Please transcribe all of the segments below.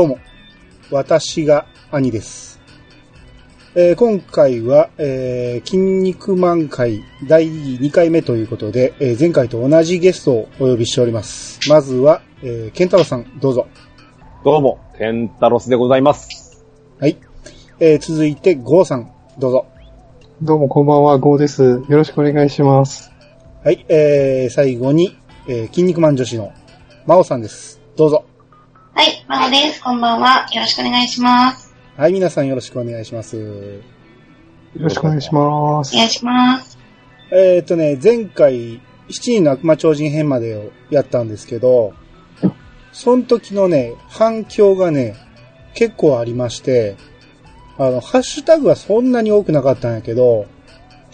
どうも、私が兄です。えー今回は、えー筋肉満開第2回目ということで、えー前回と同じゲストをお呼びしております。まずは、えー、ケンタロウさん、どうぞ。どうも、ケンタロスでございます。はい。えー続いて、ゴーさん、どうぞ。どうもこんばんは、ゴーです。よろしくお願いします。はい。えー最後に、えー筋肉マン女子の、マオさんです。どうぞ。はい、まおです。こんばんは。よろしくお願いします。はい、皆さんよろしくお願いします。よろしくお願いしますお。願いします。えーっとね、前回、七人の悪魔超人編までをやったんですけど、その時のね、反響がね、結構ありまして、あの、ハッシュタグはそんなに多くなかったんやけど、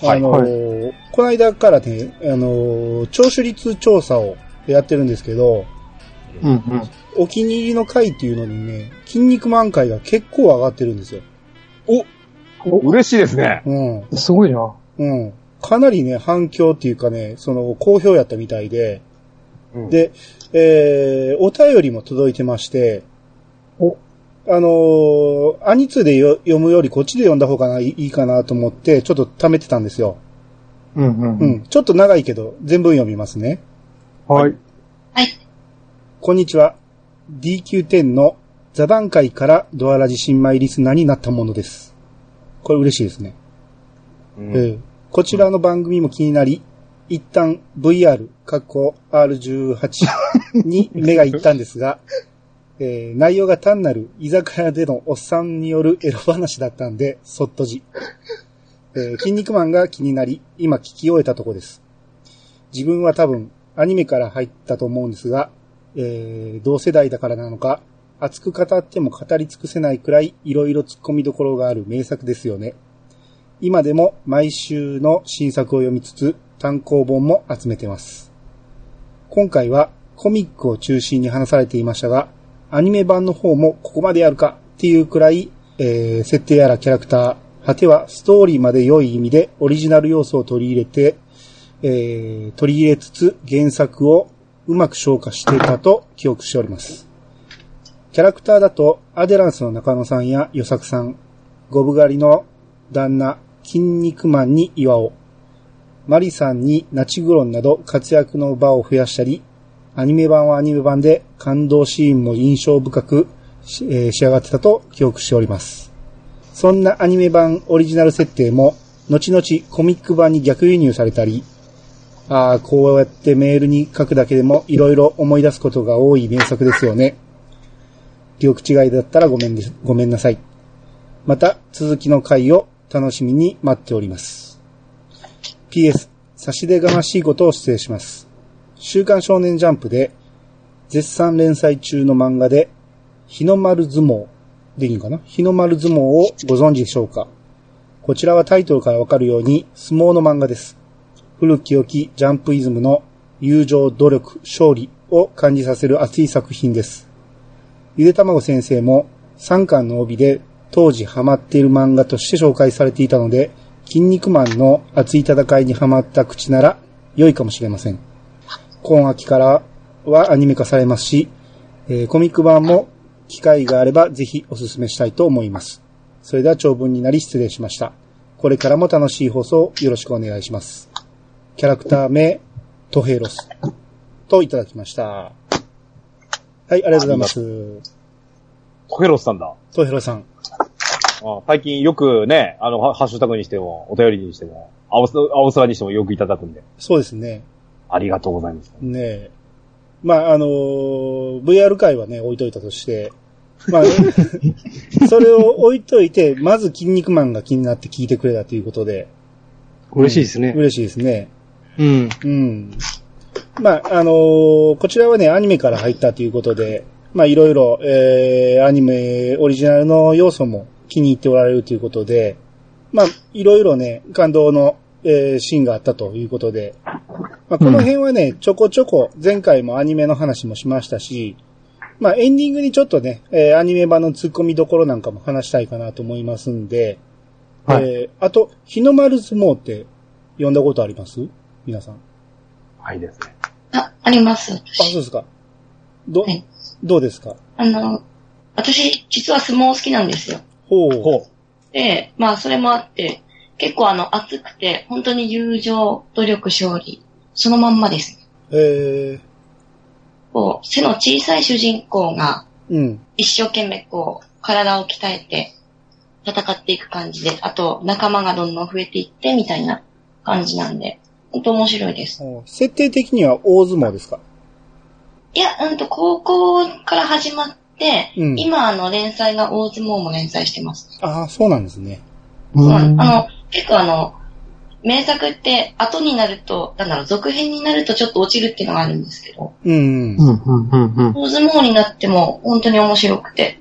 あの、はいこの間からね、あの、聴取率調査をやってるんですけど、うんうん。お気に入りの回っていうのにね、筋肉満回が結構上がってるんですよ。嬉しいですね。うん。すごいな。うん。かなりね、反響っていうかね、その、好評やったみたいで、うんで、えー、お便りも届いてまして、おあのーアニツでよ読むよりこっちで読んだ方がないいいかなと思って、ちょっと貯めてたんですよ。うんうん。うん。ちょっと長いけど、全文読みますね。はい。はい。こんにちは。DQ10 の座談会からドアラジ新米リスナーになったものです。これ嬉しいですね。うんえーこちらの番組も気になり、一旦 VR、過去 R18 に目が行ったんですが、えー内容が単なる居酒屋でのおっさんによるエロ話だったんで、そっとじ。えー筋肉マンが気になり、今聞き終えたとこです。自分は多分アニメから入ったと思うんですが、えー同世代だからなのか、熱く語っても語り尽くせないくらい色々突っ込みどころがある名作ですよね。今でも毎週の新作を読みつつ単行本も集めてます。今回はコミックを中心に話されていましたが、アニメ版の方もここまでやるかっていうくらい、えー設定やらキャラクター、果てはストーリーまで良い意味でオリジナル要素を取り入れて、えー取り入れつつ原作をうまく消化していたと記憶しております。キャラクターだと、アデランスの中野さんや与作さん、ゴブ狩りの旦那、筋肉マンに岩尾、マリさんにナチグロンなど活躍の場を増やしたり、アニメ版はアニメ版で感動シーンも印象深く、えー仕上がってたと記憶しております。そんなアニメ版オリジナル設定も、後々コミック版に逆輸入されたり、ああ、こうやってメールに書くだけでも色々思い出すことが多い名作ですよね。記憶違いだったらごめんでごめんなさい。また、続きの回を楽しみに待っております。PS、差し出がましいことを失礼します。週刊少年ジャンプで、絶賛連載中の漫画で、日の丸相撲、でいいかな？日の丸相撲をご存知でしょうか？こちらはタイトルからわかるように、相撲の漫画です。古き良きジャンプイズムの友情、努力、勝利を感じさせる熱い作品です。ゆでたまご先生も3巻の帯で当時ハマっている漫画として紹介されていたので、筋肉マンの熱い戦いにハマった口なら良いかもしれません。今秋からはアニメ化されますし、えーコミック版も機会があればぜひお勧めしたいと思います。それでは長文になり失礼しました。これからも楽しい放送よろしくお願いします。キャラクター名、トヘロス。といただきました。はい、ありがとうございます。トヘロスさんだ。トヘロさん。あ最近よくね、あの、ハハッシュタグにしても、お便りにしても、青す、青空にしてもよくいただくんで、そうですね。ありがとうございます。ねえ。まあ、あのー VR 界はね、置いといたとして、まあ、それを置いといて、まず筋肉マンが気になって聞いてくれたということで、嬉しいですね。嬉しいですね。うん。うん。まあ、あのーこちらはね、アニメから入ったということで、まあ、いろいろ、えー、アニメオリジナルの要素も気に入っておられるということで、まあ、いろいろね、感動の、えーシーンがあったということで、まあ、この辺はね、ちょこちょこ、前回もアニメの話もしましたし、まあ、エンディングにちょっとね、えーアニメ版の突っ込みどころなんかも話したいかなと思いますんで、はい。えーあと、日の丸相撲って読んだことあります？皆さん。はいですね。あ、あります。あ、そうですか。ど、はいどうですか？あの、私、実は相撲好きなんですよ。ほう。ほで、まあ、それもあって、結構あの、熱くて、本当に友情、努力、勝利、そのまんまです。えこう、背の小さい主人公が、ー、うん。一生懸命こう、体を鍛えて、戦っていく感じで、あと、仲間がどんどん増えていって、みたいな感じなんで、本当面白いです。お設定的には大相撲ですか？いや、うんと、高校から始まって、うん今、あの、連載が大相撲も連載してます。ああ、そうなんですね。そうんのあの、結構あの、名作って後になると、なんだろう、続編になるとちょっと落ちるっていうのがあるんですけど、うん。うん、うん、うん、うん。大相撲になっても本当に面白くて、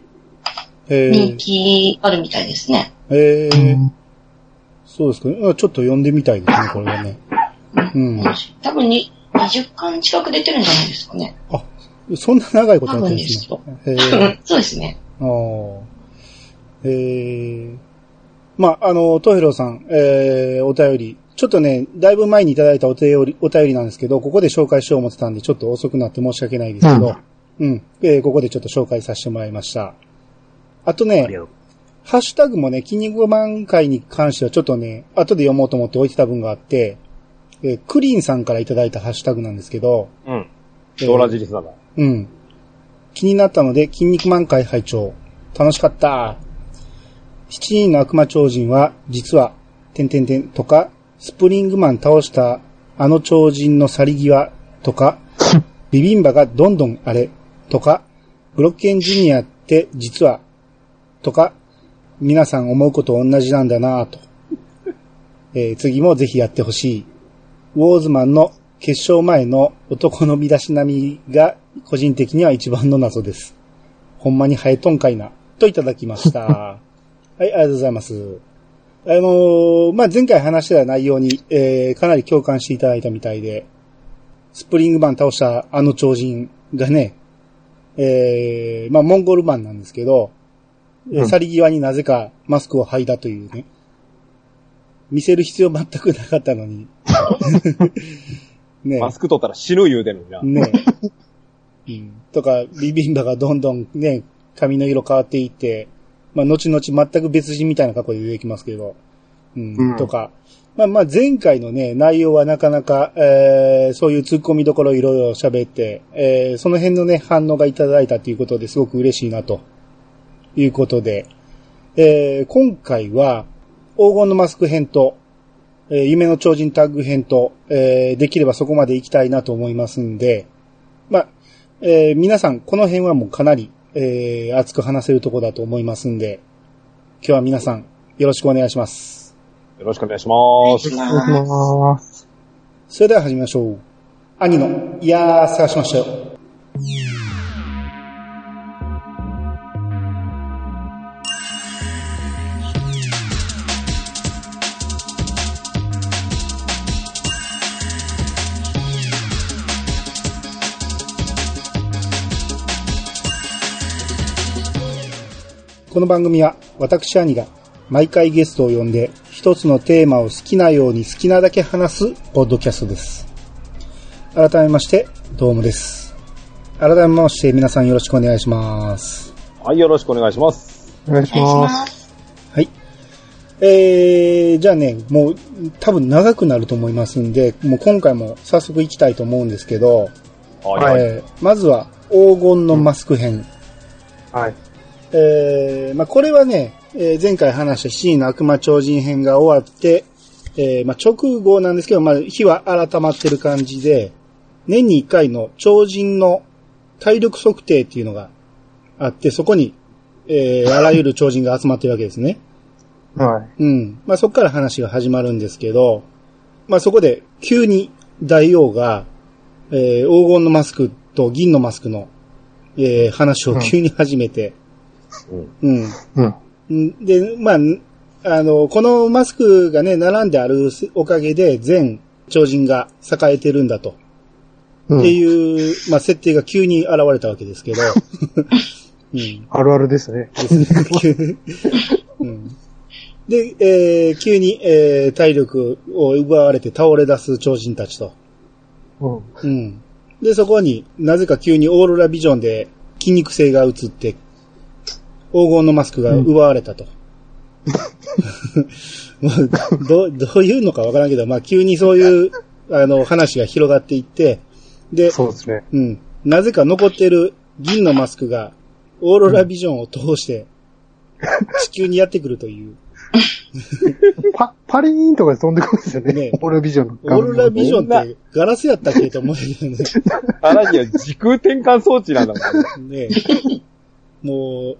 え人ー、気あるみたいですね。えー、うんそうですか。あちょっと読んでみたいですね、これはね。うん。多分に20巻近く出てるんじゃないですかね。あ、そんな長いことやってるんです多ね。えー、そうですね。あーえー、まあ、あの、トヘロさん、えー、お便り、ちょっとね、だいぶ前にいただいたお便り、お便りなんですけど、ここで紹介しよう思ってたんで、ちょっと遅くなって申し訳ないですけど、うん、えーここでちょっと紹介させてもらいました。あとう。ね。ハッシュタグもね、筋肉満開に関してはちょっとね、後で読もうと思って置いてた分があって、えークリーンさんからいただいたハッシュタグなんですけど、うん。えードーラジリスナーだ。うん。気になったので、筋肉満開拝聴楽しかった。七人の悪魔超人は、実は、てんてんてんとか、スプリングマン倒したあの超人の去り際とか、ビビンバがどんどんあれとか、ブロッケンジュニアって実は、とか、皆さん思うこと同じなんだなぁと。えー次もぜひやってほしい。ウォーズマンの決勝前の男の見出し並みが個人的には一番の謎です。ほんまに生えとんかいな。といただきました。はい、ありがとうございます。あのーまあ、前回話してた内容に、えーかなり共感していただいたみたいで、スプリングマン倒したあの超人がね、えーまあ、モンゴルマンなんですけど、えーうん去り際になぜかマスクを剥いだというね、見せる必要全くなかったのに。ね。マスク取ったら死ぬ言うてんのにな。ね。うん。とか、ビビンバがどんどんね、髪の色変わっていって、まあ、後々全く別人みたいな格好で出てきますけど、うん、うん。とか、まあまあ前回のね、内容はなかなか、えー、そういう突っ込みどころいろいろ喋って、えー、その辺のね、反応がいただいたということですごく嬉しいなと、いうことで、えー、今回は、黄金のマスク編と、えー夢の超人タッグ編と、えーできればそこまで行きたいなと思いますんで、まあ、えー皆さん、この辺はもうかなり、えー熱く話せるところだと思いますんで、今日は皆さん、よろしくお願いします。よろしくお願いします。お願いします。それでは始めましょう。兄の、いやー、探しましたよ。この番組は私兄が毎回ゲストを呼んで一つのテーマを好きなように好きなだけ話すポッドキャストです。改めまして、どうもです。改めまして皆さんよろしくお願いします。はい、よろしくお願いします。お願いしお願いしま。ますす。はい。えー、じゃあね、もう多分長くなると思いますんで、もう今回も早速行きたいと思うんですけど、はい、はい。えーまずは黄金のマスク編。はい。えーまあ、これはね、えー前回話した七人の悪魔超人編が終わって、えーまあ、直後なんですけど、まあ、日は改まってる感じで、年に一回の超人の体力測定っていうのがあって、そこに、えーあらゆる超人が集まってるわけですね。はうん。まあ、そこから話が始まるんですけど、まあ、そこで急に大王が、えー黄金のマスクと銀のマスクの、えー話を急に始めて、うん。うん。い。うん。んで、まあ、んあの、このマスクがね、並んであるおかげで全超人が栄えてるんだと。うんっていう、まあ、設定が急に現れたわけですけど。うん。あるあるですね。うんで、えー急に、えー体力を奪われて倒れ出す超人たちと。うん。うん。で、そこになぜか急にオーロラビジョンで筋肉性が映って、黄金のマスクが奪われたと。もうどう、どういうのかわからんけど、まあ急にそういう、あの、話が広がっていって、で、そうですね。うん。なぜか残ってる銀のマスクが、オーロラビジョンを通して、地球にやってくるという。パ、パリーンとかで飛んでくるんですよね。ねオーロラビジョンのオーロラビジョンってガラスやったっけと思うけどね。さらには時空転換装置なんだもんね。ねもう、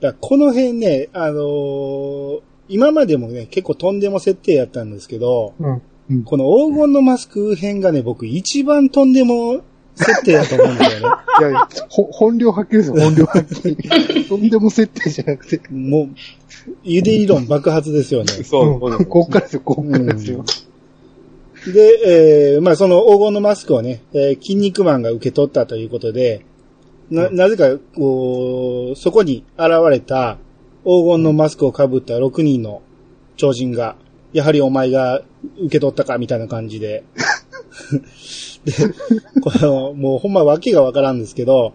だこの辺ね、あのー今までもね、結構とんでも設定やったんですけど、うん。この黄金のマスク編がね、僕一番とんでも設定だと思うんですよね。いやいや、ほ本領発揮ですよ、本領発揮。とんでも設定じゃなくて。もう、ゆで理論爆発ですよね。そう、そううんこっからですよ、こっからですよ。で、えー、まあその黄金のマスクをね、えー筋肉マンが受け取ったということで、な、なぜか、こう、そこに現れた黄金のマスクを被った6人の超人が、やはりお前が受け取ったかみたいな感じで。で、この、もうほんま訳がわからんですけど、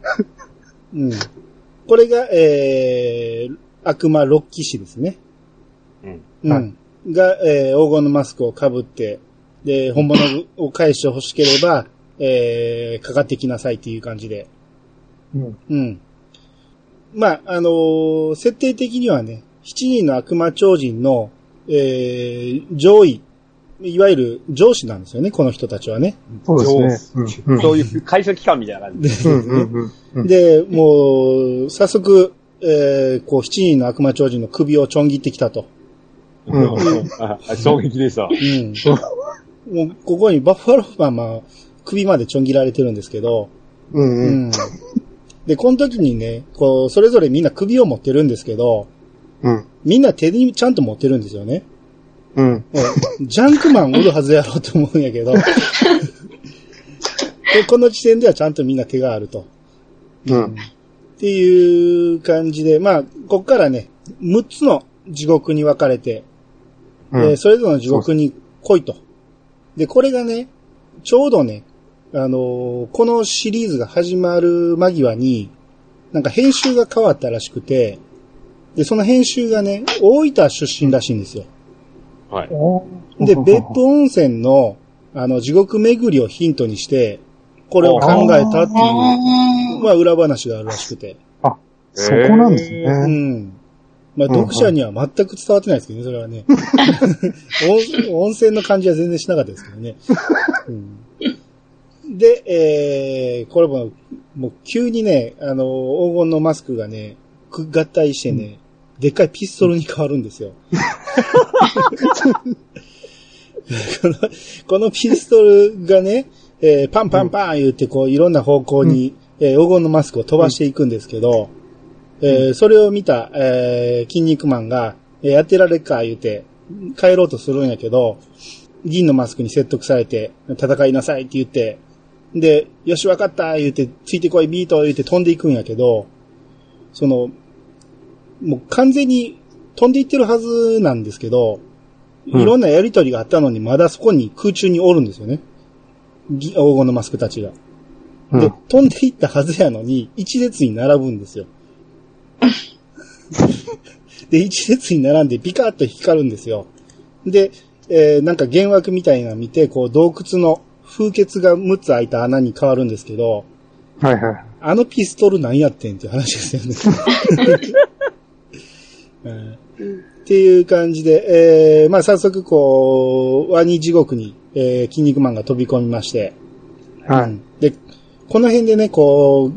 うん。これが、えー、悪魔六騎士ですね。うん。うん。はいが、えー黄金のマスクを被って、で、本物を返してほしければ、えーかかってきなさいっていう感じで。うん。うん。まあ、あのー設定的にはね、7人の悪魔超人の、えー上位、いわゆる上司なんですよね、この人たちはね。そうですね。うん。うんそういう会社機関みたいな感じで。で、もう、早速、えーこう、7人の悪魔超人の首をちょん切ってきたと。うん あ衝撃でした。うん。もう、ここにバッファローマンは首までちょん切られてるんですけど、うんううん。ん。で、この時にね、こう、それぞれみんな首を持ってるんですけど、うん。みんな手にちゃんと持ってるんですよね。うん。うんジャンクマンおるはずやろうと思うんやけど、でこの時点ではちゃんとみんな手があると。うん。っていう感じで、まあ、こっからね、6つの地獄に分かれて、うんえーそれぞれの地獄に来いと。で、これがね、ちょうどね、あのーこのシリーズが始まる間際に、なんか編集が変わったらしくて、で、その編集がね、大分出身らしいんですよ。はい。で、別府温泉の、あの、地獄巡りをヒントにして、これを考えたっていう、まあ、裏話があるらしくて。あ、そこなんですうね。ん。まあ、読者には全く伝わってないですけどね、それはね。温温泉の感じは全然しなかったですけどね。うん、で、えー、これも、もう急にね、あの、黄金のマスクがね、く合体してね、でっかいピストルに変わるんですよ。この このピストルがね、えーパンパンパン言ってこういろんな方向に、えー黄金のマスクを飛ばしていくんですけど、えーそれを見た、えー筋肉マンが、えーやってられっか言って帰ろうとするんやけど、銀のマスクに説得されて、戦いなさいって言って、で、よしわかった言って、ついてこいビート言って飛んでいくんやけど、その、もう完全に飛んでいってるはずなんですけど、うんいろんなやりとりがあったのに、まだそこに空中におるんですよね。ぎ黄金のマスクたちが。で、うん。飛んでいったはずやのに、一列に並ぶんですよ。で、一列に並んでピカッと光るんですよ。で、えーなんか幻惑みたいなの見て、こう洞窟の風穴が6つ開いた穴に変わるんですけど、はいはい。あのピストル何やってんっていう話ですよね。う んっていう感じで、えーまあ早速こう、ワニ地獄に、えー筋肉マンが飛び込みまして、はい。うんで、この辺でね、こう、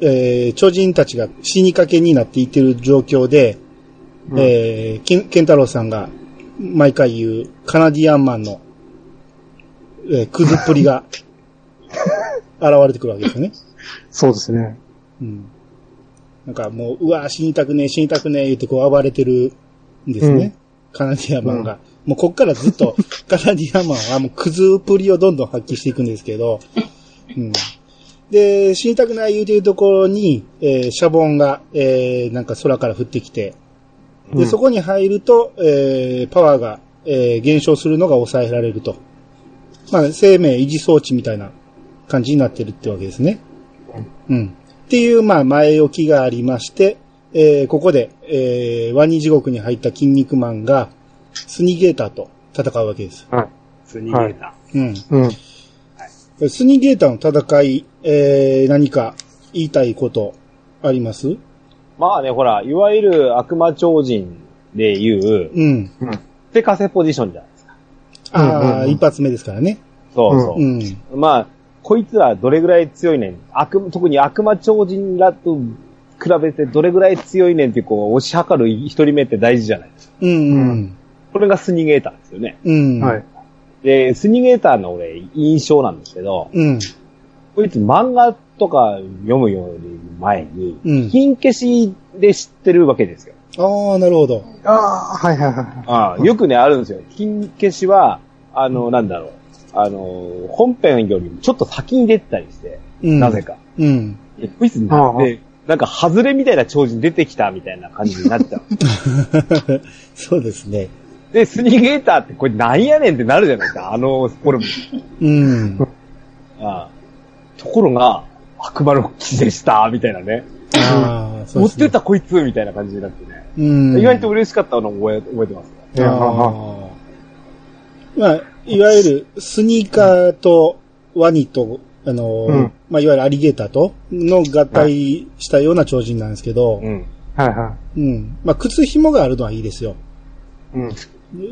えー超人たちが死にかけになっていってる状況で、うんえーケン、ケンタロウさんが毎回言うカナディアンマンの、えー、クズっぷりが現れてくるわけですよね。そうですね。うん。なんかもう、うわ死にたくねえ、死にたくねえ、言ってこう暴れてるんですね。うんカナディアンマンが。もうこっからずっと、カナディアンマンはもうクズっぷりをどんどん発揮していくんですけど、うん。で、死にたくない言うてるところに、えーシャボンが、えーなんか空から降ってきて、で、うんそこに入ると、えーパワーが、えー減少するのが抑えられると。まあ、生命維持装置みたいな感じになってるってわけですね。うん。っていう、まあ、前置きがありまして、えーここで、えーワニ地獄に入った筋肉マンが、スニゲーターと戦うわけです。スニゲータうん。うん。スニゲーターの戦い、えー何か言いたいことあります？ー。まあね、ほら、いわゆる悪魔超人で言う、うん。手カセポジションじゃないですか。ああ、一発目ですからね。そうそう。うん。まあ、こいつらどれぐらい強いねん。悪、特に悪魔超人らと比べてどれぐらい強いねんってこう、押し量る一人目って大事じゃないですか。うん。うん。これがスニゲーターですよね。うん。はい。で、スニゲーターの俺、印象なんですけど、うん。こいつ漫画とか読むより前に、うん金消しで知ってるわけですよ。ああ、なるほど。ああ、はいはいはい。ああよくね、あるんですよ。金消しは、あの、なんだろう。あの、本編よりもちょっと先に出てたりして、うん。なぜ。か。うん。えこいつなんで、なんか、外れみたいな超人出てきたみたいな感じになっちゃう。そうですね。で、スニゲーターってこれなんやねんってなるじゃないですか、あのフォルム。うん。ああところが、悪魔の騎士でした、みたいなね。ああ、そう持っですね。てたこいつ、みたいな感じになってね。うん。意外と嬉しかったのを覚え覚えてますああ。まあ、いわゆるスニーカーとワニと、あの、うんまあ、いわゆるアリゲーターとの合体したような超人なんですけど、うん。はいはうん。まあ、靴紐があるのはいいですよ。い。うん。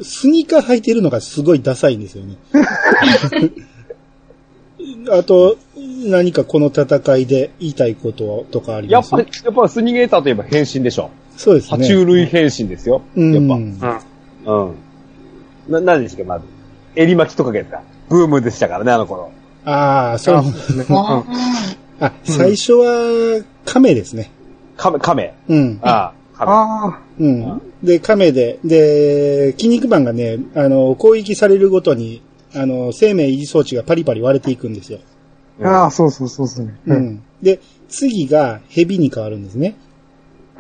スニーカー履いてるのがすごいダサいんですよね。あと、何かこの戦いで言いたいこととかあります？やっぱり、やっぱスニゲーターといえば変身でしょ。そうですね。爬虫類変身ですよ。うん。やっぱ。うん。な、何でしたっけ、まず。襟巻きとかですか。ブームでしたからね、あの頃。ああ、そう。ねああ、最初は、亀ですね。亀、亀。うん。ああ、亀。あうん。で、亀で、で、筋肉マンがね、あの、攻撃されるごとに、あの、生命維持装置がパリパリ割れていくんですよ。あ、ああ、そうそうそうそうね。う。ん。で、次が蛇に変わるんですね。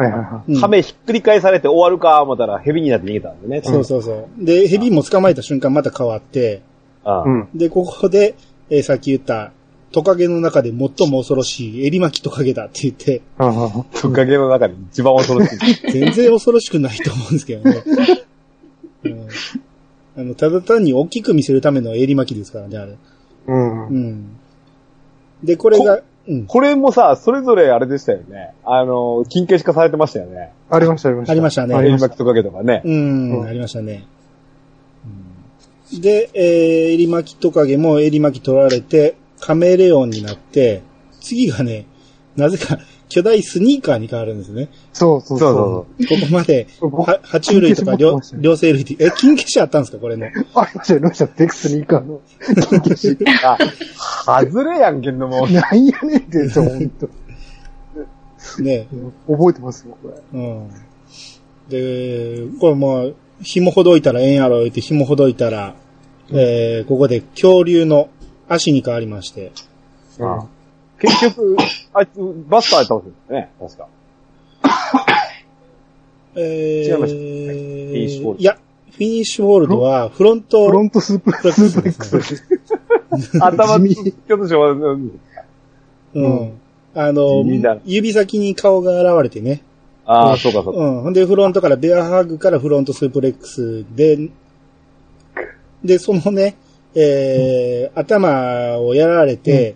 はいはいはうん亀ひっくり返されて終わるか思ったら蛇になって逃げたんでね。そうそうそう。で、蛇も捕まえた瞬間また変わって、あ。で、ここで、えーさっき言った、トカゲの中で最も恐ろしい襟巻きトカゲだって言って、トカゲの中で一番恐ろしい。全然恐ろしくないと思うんですけどね。うん、あの、ただ単に大きく見せるための襟巻きですからね、あれ。うん。うん。で、これが、うん。これもさ、それぞれあれでしたよね。あの、金消し化されてましたよね。ありました、ありました。ありましたね襟ありました巻きトカゲとかね。うん、うんありましたね。で、えー、襟巻きトカゲも襟巻き取られて、カメレオンになって、次がね、なぜか巨大スニーカーに変わるんですね。そうそうそうそう。そうここまで、僕は爬虫類とか 両両生類って、え、金消しあったんですかこれの？ありました、ありました。テクスニーカーの金消し。あ、外れやんけんのもう。なんやねんって、そう、ほんと。ね。覚えてますよ、これ。うん。で、これもう、紐ほどいたらええんやろ、言って紐ほどいたら、えー、ここで恐竜の足に変わりまして、あ結局、あいつ、バスターやったんですよね、確か。えー、違いましたフィニッシュホールドいや、フィニッシュホールドは、フロント、フロントスープ、スープレックス。頭、地味ちょっとしょううん。あの指先に顔が現れてね。ああ、そうかそうか。うん。ほんで、フロントからベアハグからフロントスープレックスで、で、そのね、えー、頭をやられて、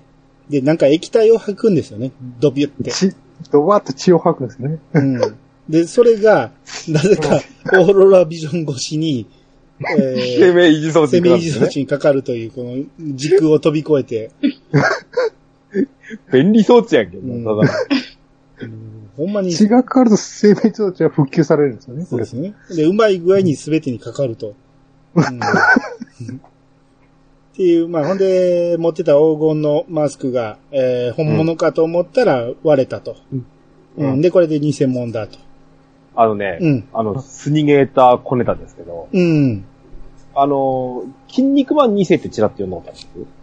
で、なんか液体を吐くんですよね。ドビュって。血、ドバーッと血を吐くんですね。うん。で、それが、なぜか、オーロラビジョン越しに、え生命維持装置生命維持装ね。置にかかるという、この時空を飛び越えて、便利装置やんけ、うんただうんほんまに、血がかかると生命装置は復旧されるんですよね。そうですね。で、うまい具合に全てにかかると。うんっていう、まあ、ほんで、持ってた黄金のマスクが、えー本物かと思ったら割れたと。うんうんで、これで偽物だと。あのね、うんあの、スニゲーター小ネタですけど、うん。あの、筋肉マン2世ってチラッと読んだことあるんです？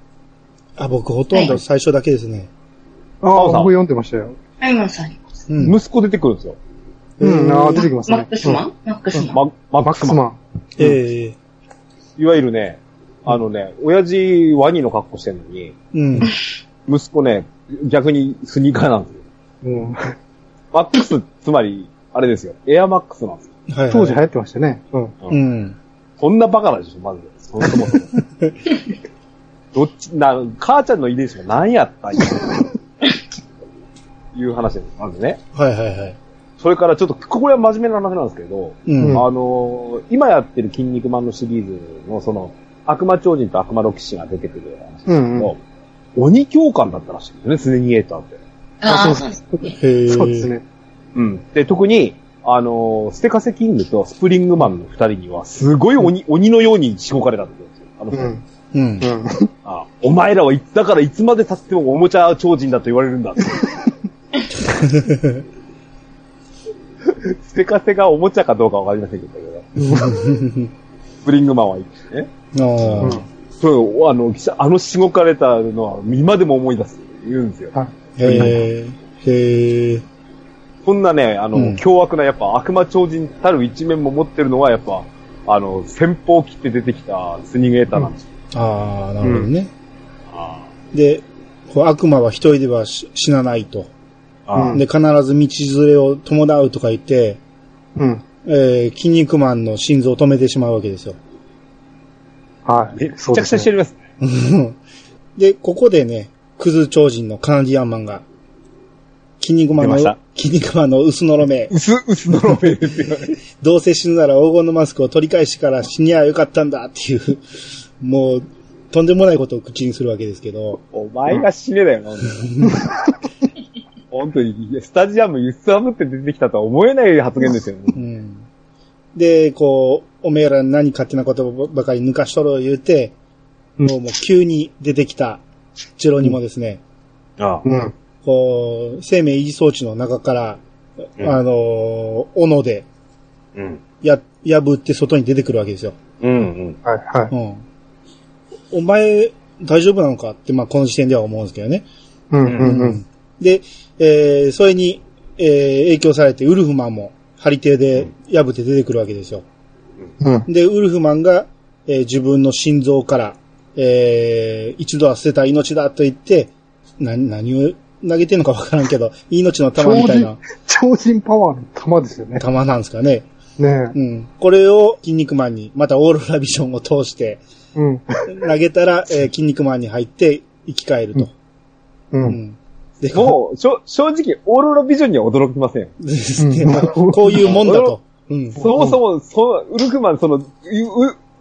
あ、僕ほとんど最初だけですね。ああ、青さん僕読んでましたよ。あります、あります。うん。息子出てくるんですよ。うん、ああ、出てきますね。マックスマン？マックスマン。マックスマン。ックスマン。ええいわゆるね、あのね、親父ワニの格好してんのに、うん。息子ね、逆にスニーカーなんですよ。うん。マックス、つまり、あれですよ。エアマックスなんですよ。はい、はい。当時流行ってましたね。うん。うん。そんなバカなんでしょ、まず。そもそも。どっち、な、母ちゃんの遺伝子が何やったんや。いう話です。まずね。はいはいはい。それからちょっと、これは真面目な話なんですけど、うん。うんあのー今やってる筋肉マンのシリーズのその、悪魔超人と悪魔ロキシが出てくる話なんですけど、うんうん鬼教官だったらしいんですよね、スネニエーターって。ああ、あそうです。へえ。そうです。ね。うん。で、特に、あのーステカセキングとスプリングマンの二人には、すごい鬼、鬼のようにしごかれたんですよ。あのうん。うん。うん。あお前らはいだからいつまで経ってもおもちゃ超人だと言われるんだって。ステカセがおもちゃかどうかわかりませんけど、スプリングマンはいいですね。あうんあ。それを、あの、あのしごかれたのは今でも思い出すって言うんですよ。へえ。へえ。そんなね、あの、うん凶悪なやっぱ悪魔超人たる一面も持ってるのはやっぱ、あの、先方を切って出てきたスニゲーターなんですよ。ああ、なるほどね。あで、こう悪魔は一人ではし死なないと。で、必ず道連れを伴うとか言って、うん。えー、筋肉マンの心臓を止めてしまうわけですよ。はい。めっちゃくちゃしてる。ります。で、ここでね、クズ超人のカナディアンマンが、筋肉マンの筋肉マンの薄のろめ、薄、薄のロメですよね。どうせ死ぬなら黄金のマスクを取り返してから死にゃよかったんだっていう、もう、とんでもないことを口にするわけですけど、お前が死ねだよな、本当に。スタジアム揺さぶって出てきたとは思えない発言ですよね。うん。で、こう、おめえら何勝手なことばかり抜かしとる言うて、もうもう急に出てきたジェロニモですね、あうん。こう、生命維持装置の中から、うんあの、斧で、うん。や、破って外に出てくるわけですよ。うんうん。はい、はうん。お前、大丈夫なのかって、まあ、この時点では思うんですけどね。い。うん、うん、うん。で、えー、それに、えー、影響されて、ウルフマンも、張り手で破って出てくるわけですよ。うん。で、ウルフマンが、えー自分の心臓から、えー、一度は捨てた命だと言って、な、何を投げてんのかわからんけど、命の玉みたいな超人パワーの玉ですよね。玉なんですかね。ねうん。これを筋肉マンに、またオーロラビジョンを通して、え。うん。投げたら、えー筋肉マンに入って生き返ると。う。うんん。で、こもう、正直、オーロラビジョンには驚きません。こういうもんだと。うん。そもそも、そウルフマン、その、う、う、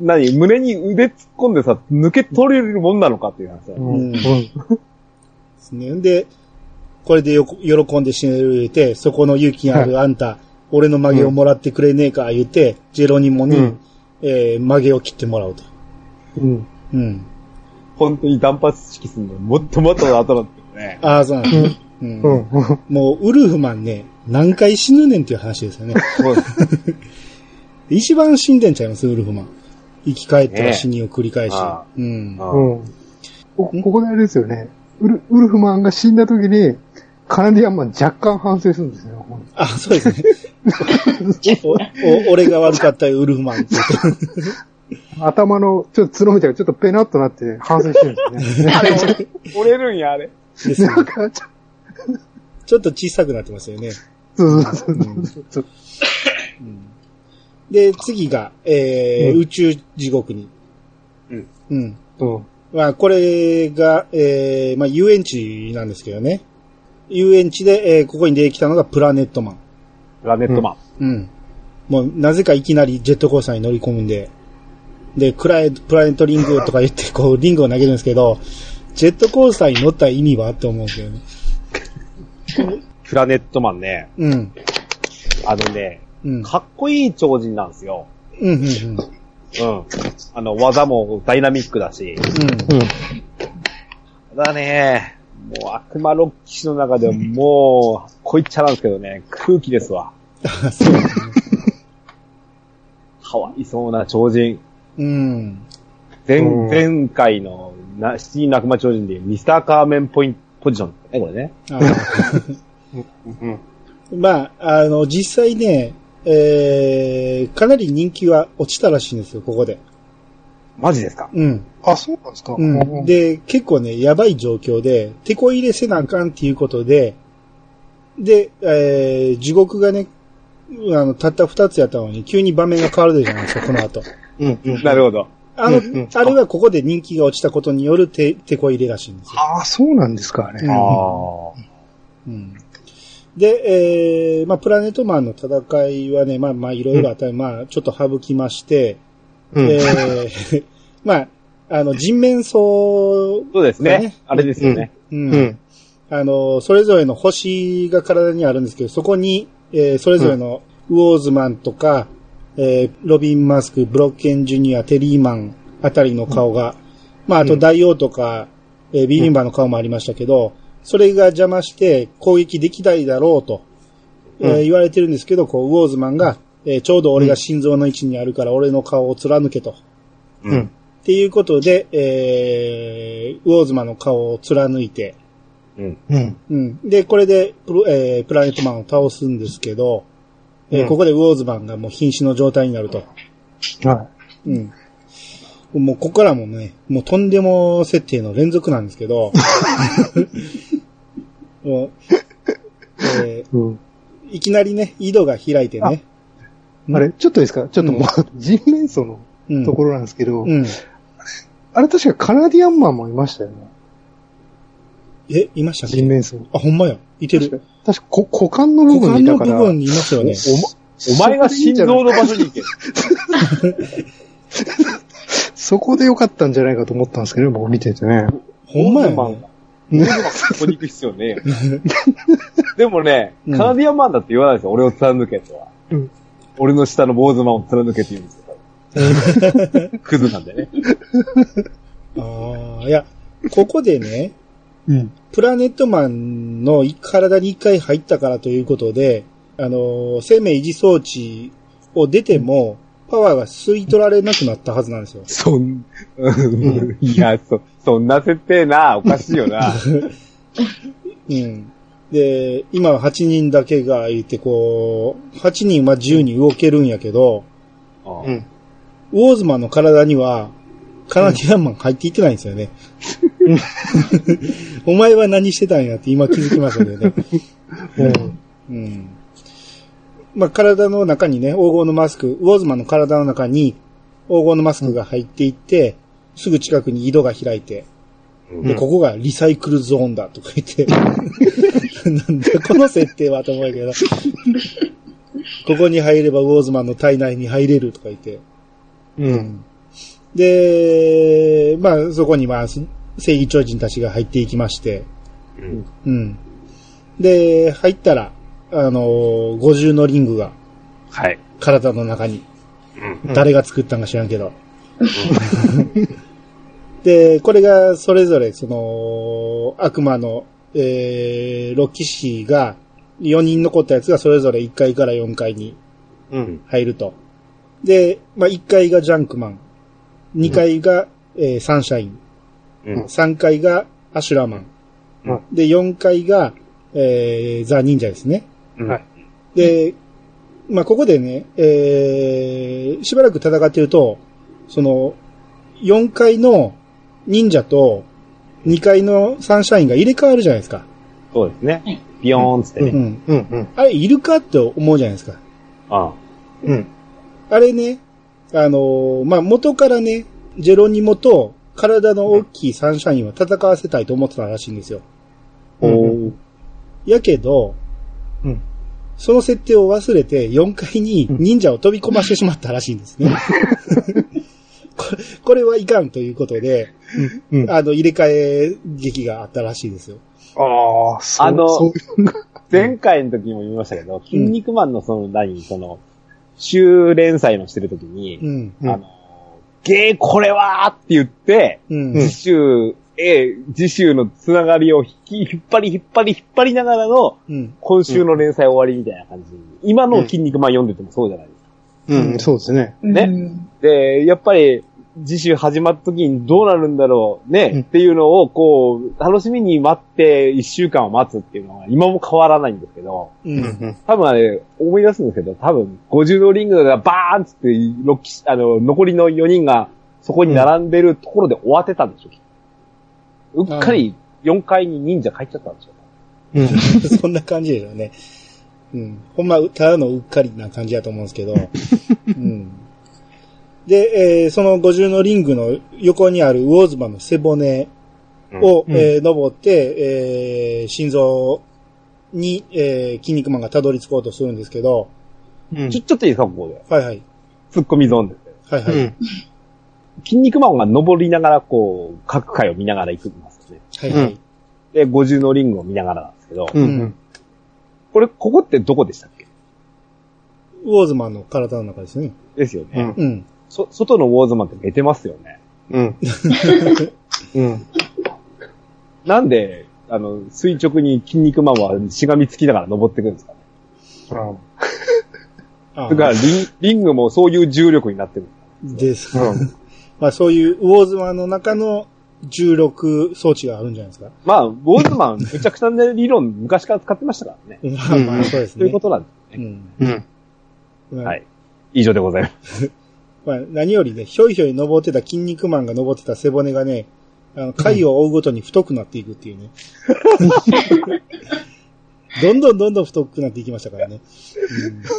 何、胸に腕突っ込んでさ、抜け取れるもんなのかっていう話だようん。うん。ですね。で、これでよこ喜んで死ねる言うて、そこの勇気あるあんた、俺の曲げをもらってくれねえか言うて、ジェロニモに、うんえー曲げを切ってもらうと。うん。うん。本当に断髪式するの、もっともっと後なんですよね。ああ、そうなんです、うんうん。うん。もう、ウルフマンね、何回死ぬねんっていう話ですよね。一番死んでんちゃいます、ウルフマン。生き返ってはね死にを繰り返し。あうん。あうん。こここであれですよね。ウルウルフマンが死んだ時に、カナディアンマン若干反省するんですよ。あ、そうですね。お、お俺が悪かったよ、ウルフマン。頭の、ちょっと角みたいなちょっとペナッとなって反省してるんですよね。あれ、折れるんや、あれ。ですねなんか、ちょ ちょっと小さくなってますよね。そうそうそうそう。で、次が、えーうん宇宙地獄に。うん。うん。うん。まあ、これが、えーまあ、遊園地なんですけどね。遊園地で、えーここに出てきたのがプラネットマン。プラネットマン。うん。もう、なぜかいきなりジェットコースターに乗り込むんで、で、クライ、プラネットリングとか言って、こう、リングを投げるんですけど、ジェットコースターに乗った意味は？って思うけどね。プラネットマンね。うん。あのね、うん。かっこいい超人なんですよ。うん、うん、うん。うん。あの、技もダイナミックだし。うん。うん。ただね、もう悪魔ロッキーの中ではもう、こいっちゃなんですけどね、空気ですわ。そうね。かわいそうな超人。うん。前、うん前回のな七人の悪魔超人でミスターカーメンポインポジション。ね、これね。まあ、あの、実際ね、えー、かなり人気は落ちたらしいんですよ、ここで。マジですか？うん。あ、そうなんですか？うん。、で、結構ね、やばい状況で、手こ入れせなあかんっていうことで、で、えー、地獄がね、あの、たった二つやったのに、急に場面が変わるじゃないですか、この後。うん、うん。なるほど。あの、うんうんあれはここで人気が落ちたことによる手、手こ入れらしいんですよ。ああ、そうなんですかね。うんあうんで、えー、まあ、プラネットマンの戦いはね、まあ、まあ、いろいろあったり、まあ、ちょっと省きまして、うん。えー、まあ、あの、人面相、そうですねね。あれですよね。うんうん。あの、それぞれの星が体にあるんですけど、そこに、えーそれぞれのウォーズマンとか、えーロビン・マスク、ブロッケン・ジュニア、テリーマンあたりの顔が、まあ、あとうん大王とか、えービリンバーの顔もありましたけど、それが邪魔して攻撃できないだろうと、えーうん言われてるんですけど、こう、ウォーズマンが、えーちょうど俺が心臓の位置にあるから俺の顔を貫けと。うん。っていうことで、えーウォーズマンの顔を貫いて、うん。うん。うん。で、これでプロ、えープラネットマンを倒すんですけど、えーうんここでウォーズマンがもう瀕死の状態になると。はうん。もうここからもね、もうとんでも設定の連続なんですけど、もう、えい。うん。ーいきなりね、井戸が開いてね。あれ、ちょっといいですか？ちょっともう、人面相のうん。ところなんですけど、うん。あれ確かカナディアンマンもいましたよね。え、いましたっけ？人面相。あ、ほんまや。いてる。確か、こ股間の部股間分にいたから。の部分にいましたよね。お前が心臓の場所に行け。そこでよかったんじゃないかと思ったんですけど、僕見ててね。ほんまやね。ウォーズマンここに行く必要ねえよ。でもね、うんカナディアンマンだって言わないですよ。俺を貫けとは。うん俺の下の坊主マンを貫けって言うんですよ。クズなんでね。ああ、いや、ここでね、うん。プラネットマンの体に一回入ったからということで、あの、生命維持装置を出ても、パワーが吸い取られなくなったはずなんですよ。そん、うんいや、そ、そんな設定な、おかしいよな。うん。で、今は8人だけがいて、こう、8人は自由に動けるんやけど、ううんん。ウォーズマンの体には、カナディアンマン入っていってないんですよね。お前は何してたんやって今気づきましたけどね。うん。うん。まあ、体の中にね、黄金のマスク、ウォーズマンの体の中に黄金のマスクが入っていって、すぐ近くに井戸が開いて、で、うんここがリサイクルゾーンだとか言って、なんだこの設定はと思うけど、ここに入ればウォーズマンの体内に入れるとか言って、うん。で、まあ、そこにまあ、正義超人たちが入っていきまして、うんうん。で、入ったら、あのー、五重のリングがはい。体の中に、うん誰が作ったんか知らんけど。で、これがそれぞれ、その、悪魔の、えー、ロキシーが、4人残ったやつがそれぞれ1階から4階にうん。入ると。で、まあ、1階がジャンクマン、2階が、えーサンシャイン、うん3階がアシュラマン、うんで、4階が、えーザ・忍者ですね。はい。で、まあ、ここでね、えー、しばらく戦ってると、その、4階の忍者と2階のサンシャインが入れ替わるじゃないですか。そうですねはい。ビヨーンっつってね。うん。うん。うん。あれ、いるかって思うじゃないですか。あうん。あれね、あのーまあ、元からね、ジェロニモと体の大きいサンシャインは戦わせたいと思ってたらしいんですよ。おうんーやけど、うんその設定を忘れて4階に忍者を飛び込ましてしまったらしいんですね。これこれはいかんということで、うん。あの、入れ替え劇があったらしいですよ。ああ、そう。あの前回の時にも言いましたけど、筋肉マンのその何、その、週連載のしてる時に、うん。うんあの、ゲーこれはーって言って、うん。次週、A、次週のつながりを引き、引っ張り引っ張り引っ張りながらの、うん。今週の連載終わりみたいな感じに。今の筋肉マン読んでてもそうじゃないですか。うん、そうですね。ねうんで、やっぱり、次週始まった時にどうなるんだろうね、うんっていうのを、こう、楽しみに待って一週間を待つっていうのは今も変わらないんですけど、う。うんん。多分あれ、思い出すんですけど、多分、50のリングがバーンっつって、ロッキあの、残りの4人がそこに並んでるところで終わってたんでしょう。うっかり4階に忍者帰っちゃったんでしょうん。そんな感じだよね。うん。ほんま、ただのうっかりな感じやと思うんですけど。うん。で、えーその五重のリングの横にある魚妻の背骨を、うんえー登って、えー心臓に、えー筋肉マンがたどり着こうとするんですけど、うんちょ、ちょっといいですか、ここで。はいはい。ツッコミゾーンです。はいはい。うん。筋肉マンが登りながら、こう、各回を見ながら行くんですね。はいはい。で、五重のリングを見ながらなんですけど、うん。うん。これ、ここってどこでしたっけ？魚妻の体の中ですね。ですよね。うんうん。そ、外のウォーズマンって寝てますよね。うん。うん。なんで、あの、垂直に筋肉マンはしがみつきながら登っていくんですかね。あだからリン、リングもそういう重力になってる。です。うん まあそういう魚妻の中の重力装置があるんじゃないですか。まあ、ウォーズマン、めちゃくちゃな理論昔から使ってましたからね。まあまあそうですね。ということなんですね。うん。うん。まあはい。以上でございます。まあ、何よりね、ひょいひょい登ってた筋肉マンが登ってた背骨がね、あの、回を追うごとに太くなっていくっていうね。どんどんどんどん太くなっていきましたからね。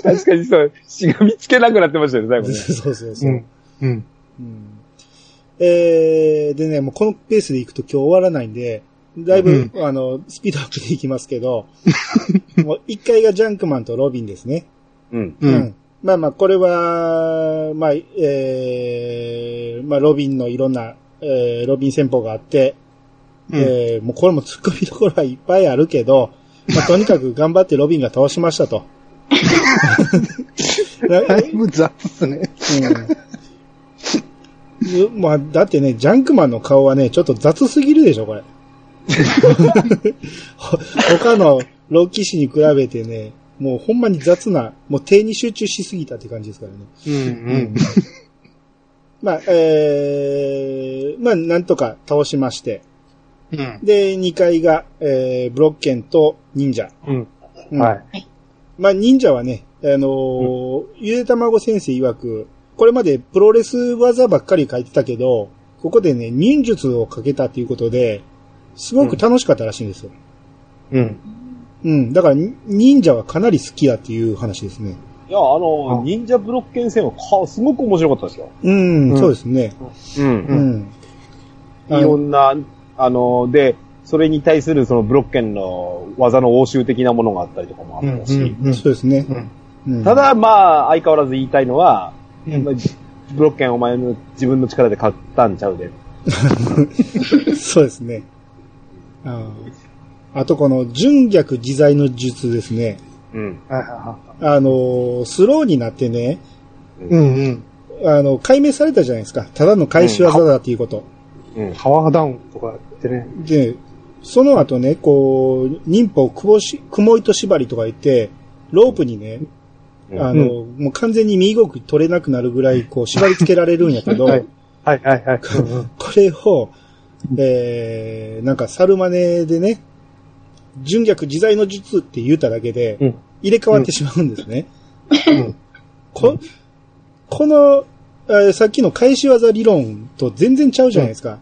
確かにそう、しがみつけなくなってましたよね、最うん、後ね。そうそうそうう。ん。うん。うんえー、でね、もうこのペースでいくと今日終わらないんで、だいぶ、あの、スピードアップでいきますけど、もう1回がジャンクマンとロビンですね。うん。うん。まあまあ、これは、まあ、えー、まあ、ロビンのいろんな、えー、ロビン戦法があって、えー、もうこれも突っ込みどころはいっぱいあるけど、まあ、とにかく頑張ってロビンが倒しましたと。だいぶ雑っすね。うん。まあ、だってね、ジャンクマンの顔はね、ちょっと雑すぎるでしょ、これ。ほ他のロー騎士に比べてね、もうほんまに雑な、もう手に集中しすぎたって感じですからね。うん。まあ、えー、まあ、なんとか倒しまして。うん。で、2階が、えー、ブロッケンと忍者。うん。うんはい。まあ、忍者はね、あのーゆでたまご先生曰く、これまでプロレス技ばっかり書いてたけど、ここでね、忍術をかけたということで、すごく楽しかったらしいんですよ。うん。うん。だから、に忍者はかなり好きだっていう話ですね。いや、あの、うん忍者ブロッケン戦はかすごく面白かったですよ。うん、うんそうですね。う。うんん。いろんな、あの、で、それに対するそのブロッケンの技の応酬的なものがあったりとかもあったし、うんそうですね。うんた、だまあ、相変わらず言いたいのは、ブロッケンお前の自分の力で買ったんちゃうで。そうですね。あとこの、純逆自在の術ですね。うん。はいはあのースローになってね。うんうん。あの、解明されたじゃないですか。ただの返し技だっていうこと。うん。パワーダウンとか言ってね。で、その後ね、こう、忍法くぼし、雲糸縛りとか言って、ロープにね、うんあの、もう完全に身動き取れなくなるぐらい、こう、縛り付けられるんやけど、はいはいはいはい。うんうんこれを、えー、なんか、猿真似でね、純逆自在の術って言っただけで、うん入れ替わってしまうんですね。うんこ、この、えーさっきの返し技理論と全然ちゃうじゃないですか。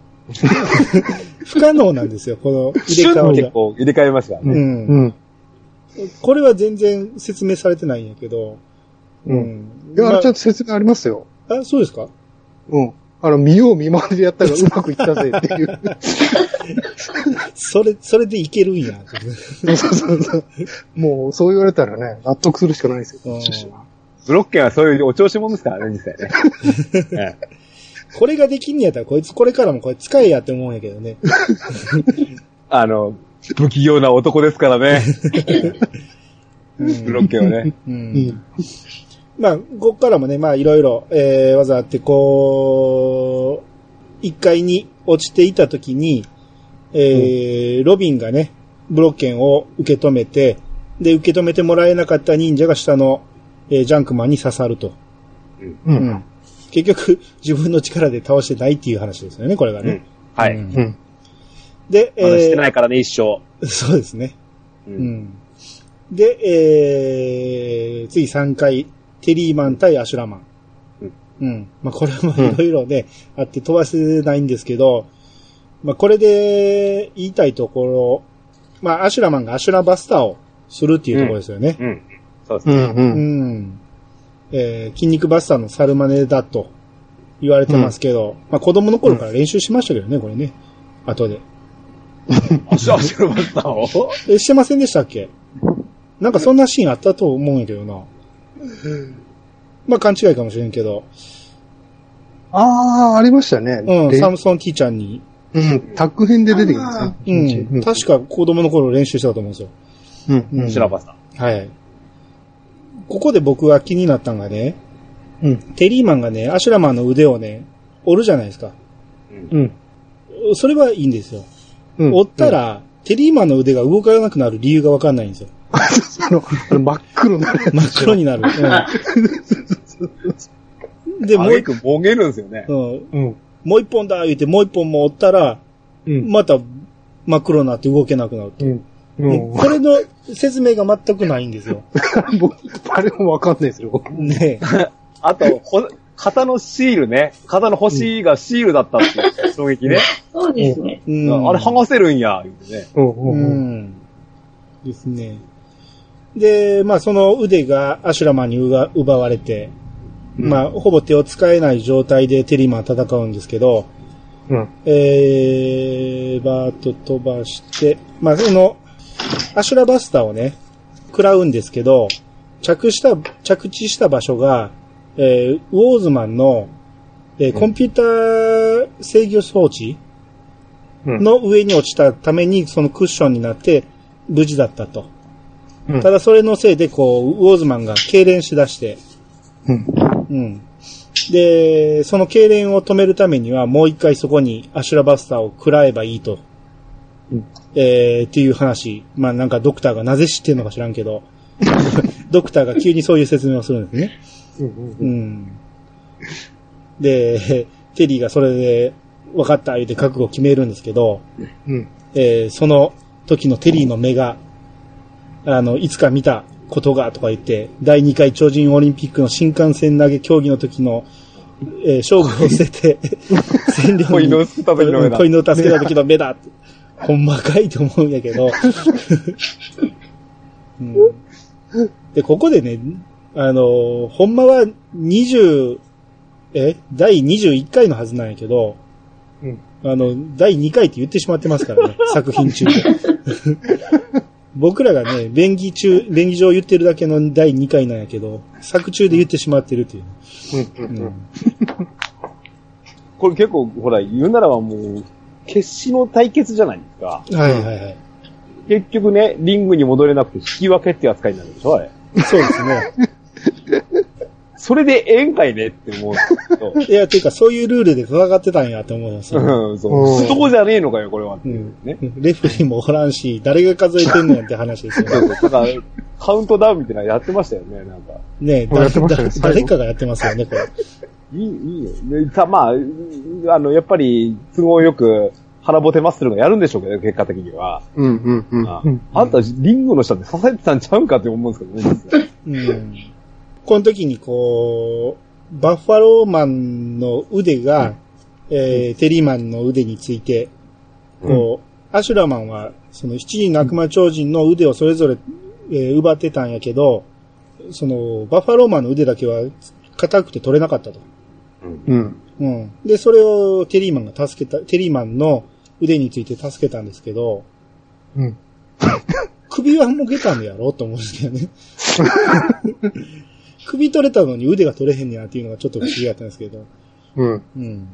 不可能なんですよ、この入れ替わりが。入れ替えますからね。うんうん。これは全然説明されてないんやけど。う。うんん。いや、まあちゃんと説明ありますよ。あ、そうですか？うん。あの、見よう見まねでやったらうまくいったぜっていう。それ、それでいけるんや。そうそうそう。もう、そう言われたらね、納得するしかないですよ。うんブロッケンはそういうお調子者ですからね、実際ね。えこれができんねやったら、こいつこれからもこれ使えやって思うんやけどね。え あの、不器用な男ですからね、うんブロッケンはね。う。うんん。まあ、こっからもね、まあ、いろいろ、えー、技あって、こう、一階に落ちていたときに、えーロビンがね、ブロッケンを受け止めて、で、受け止めてもらえなかった忍者が下の、えージャンクマンに刺さると。う。うんん。結局、自分の力で倒してないっていう話ですよね、これがね。はい。うんうん。で、まだしてえないからね、一生。ーそうですね。う。うんん。で、えー、次3回、テリーマン対アシュラマン。うん。うん。まあ、これもいろいろね、あって飛ばせないんですけど、まあ、これで言いたいところ、まあ、アシュラマンがアシュラバスターをするっていうところですよね。うん。そうですね。うんう。うんん。えー筋肉バスターのサルマネだと言われてますけど、まあ子供の頃から練習しましたけどね、これね。後で。足足のバスターを？え、してませんでしたっけ？なんかそんなシーンあったと思うんやけどな。まあ勘違いかもしれんけど。ああ、ありましたね。うん、でサムソン T ちゃんに。うん、タッグ編で出てきますね。うん。確か子供の頃練習したと思うんですよ。うん。うん足のバスター。はい。ここで僕が気になったのがね、うん。テリーマンがね、アシュラマンの腕をね、折るじゃないですか。うん。それはいいんですよ。うん。折ったら、テリーマンの腕が動かなくなる理由がわかんないんですよ。あの、あの真っ黒になるやつ。真っ黒になる。うん、で、もう一個もげるんですよね。うん、うん。もう一本だ言って、もう一本も折ったら、うん。また真っ黒になって動けなくなると。うん。うん。これの説明が全くないんですよ。僕、あれもわかんないですよ。ね あと、ほ型のシールね。型の星がシールだったっていう衝撃ね。そうですね。え。うんあれ剥がせるんや、言うてね。うん。ううん。ん。ですね。で、まあその腕がアシュラマンに奪奪われて、まあほぼ手を使えない状態でテリーマンは戦うんですけど、うん。えー、バーッと飛ばして、まあその、アシュラバスターをね、食らうんですけど、着した、着地した場所が、えー、ウォーズマンの、えーコンピューター制御装置うん。の上に落ちたために、そのクッションになって、無事だったと。うんただそれのせいで、こう、ウォーズマンが痙攣しだして、うん。うん。で、その痙攣を止めるためには、もう一回そこにアシュラバスターを食らえばいいと。うんえー、っていう話。まあなんかドクターがなぜ知ってんのか知らんけど、ドクターが急にそういう説明をするんですね。うん。うん。で、テリーがそれで、分かった言うて覚悟を決めるんですけど、うん。えーその時のテリーの目が、あの、いつか見たことがとか言って、第2回超人オリンピックの新幹線投げ競技の時の、えー勝負を捨てて、戦力子犬を救った時の目だ子犬を助けた時の目だ。ほんまかいと思うんやけど、うんで、ここでね、あの、ほんまは20、え第21回のはずなんやけど、うんあの、第2回って言ってしまってますからね、作品中で。僕らがね、便宜中、便宜上言ってるだけの第2回なんやけど、作中で言ってしまってるっていう。うん。うん。これ結構、ほら、言うならばもう、決死の対決じゃないですか。はいはいはい。結局ね、リングに戻れなくて引き分けっていう扱いになるでしょ、あれ。そうですね。それでええんかいねって思うんですけど。いや、ていうかそういうルールで戦ってたんやって思いますよ。うん、そうう。んそこじゃねえのかよ、これは。うんね。レフェリーもおらんし、誰が数えてんのやって話ですよそうね。そう。だから、カウントダウンみたいなのやってましたよね、なんか。ねやってましたね誰誰かがやってますよね、これ。いい、いいよ。でたまあ、あの、やっぱり、都合よく、腹ボテマッスルがやるんでしょうけど、結果的には。うん。うん。うん。あうん。た、リングの下で支えてたんちゃうんかって思うんですけどね実際。うん。この時にこう、バッファローマンの腕が、えー、テリーマンの腕について、こう、アシュラマンは、その七人の悪魔超人の腕をそれぞれ、えー奪ってたんやけど、その、バッファローマンの腕だけは硬くて取れなかったと。うん。うん。で、それをテリーマンが助けた、テリーマンの腕について助けたんですけど、うん。首はもげたんやろと思うんですけどね。首取れたのに腕が取れへんねやっていうのがちょっと不思議だったんですけど。うん。うん。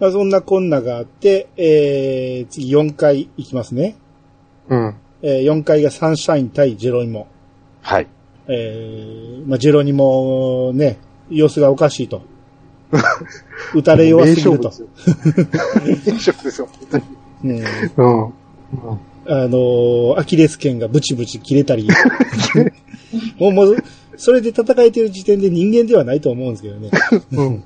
まあ、そんなこんながあって、えー、次4回いきますね。うん。えー、4回がサンシャイン対ジェロニモ。はい。えー、まあ、ジェロニモね、様子がおかしいと。打たれ弱すぎると。名勝負ですよ。本当に。うん。うん。うんあのーアキレス腱がブチブチ切れたり。もう、もう、それで戦えてる時点で人間ではないと思うんですけどね。うん。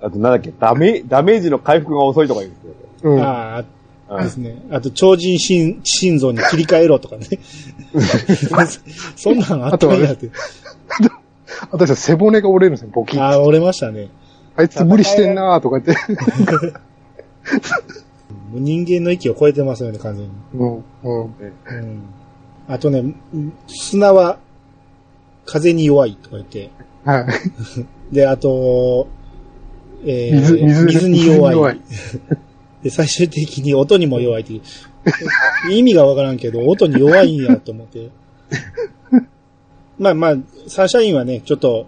あと、なんだっけ、ダメ、ダメージの回復が遅いとか言うんですよ。うん。ああ、うんですね。あと、超人心心臓に切り替えろとかね。そんなんあったんやって。私は背骨が折れるんですよ、ボキッああ、折れましたね。あいつ無理してんなーとか言って。もう人間の域を超えてますよね、完全に。うん。うん。うん。あとね、砂は風に弱いとか言って、はい。で、あと、えー水水水に弱い。弱い で、最終的に音にも弱いっていう。意味がわからんけど、音に弱いんやと思って。まあまあ、サンシャインはね、ちょっと、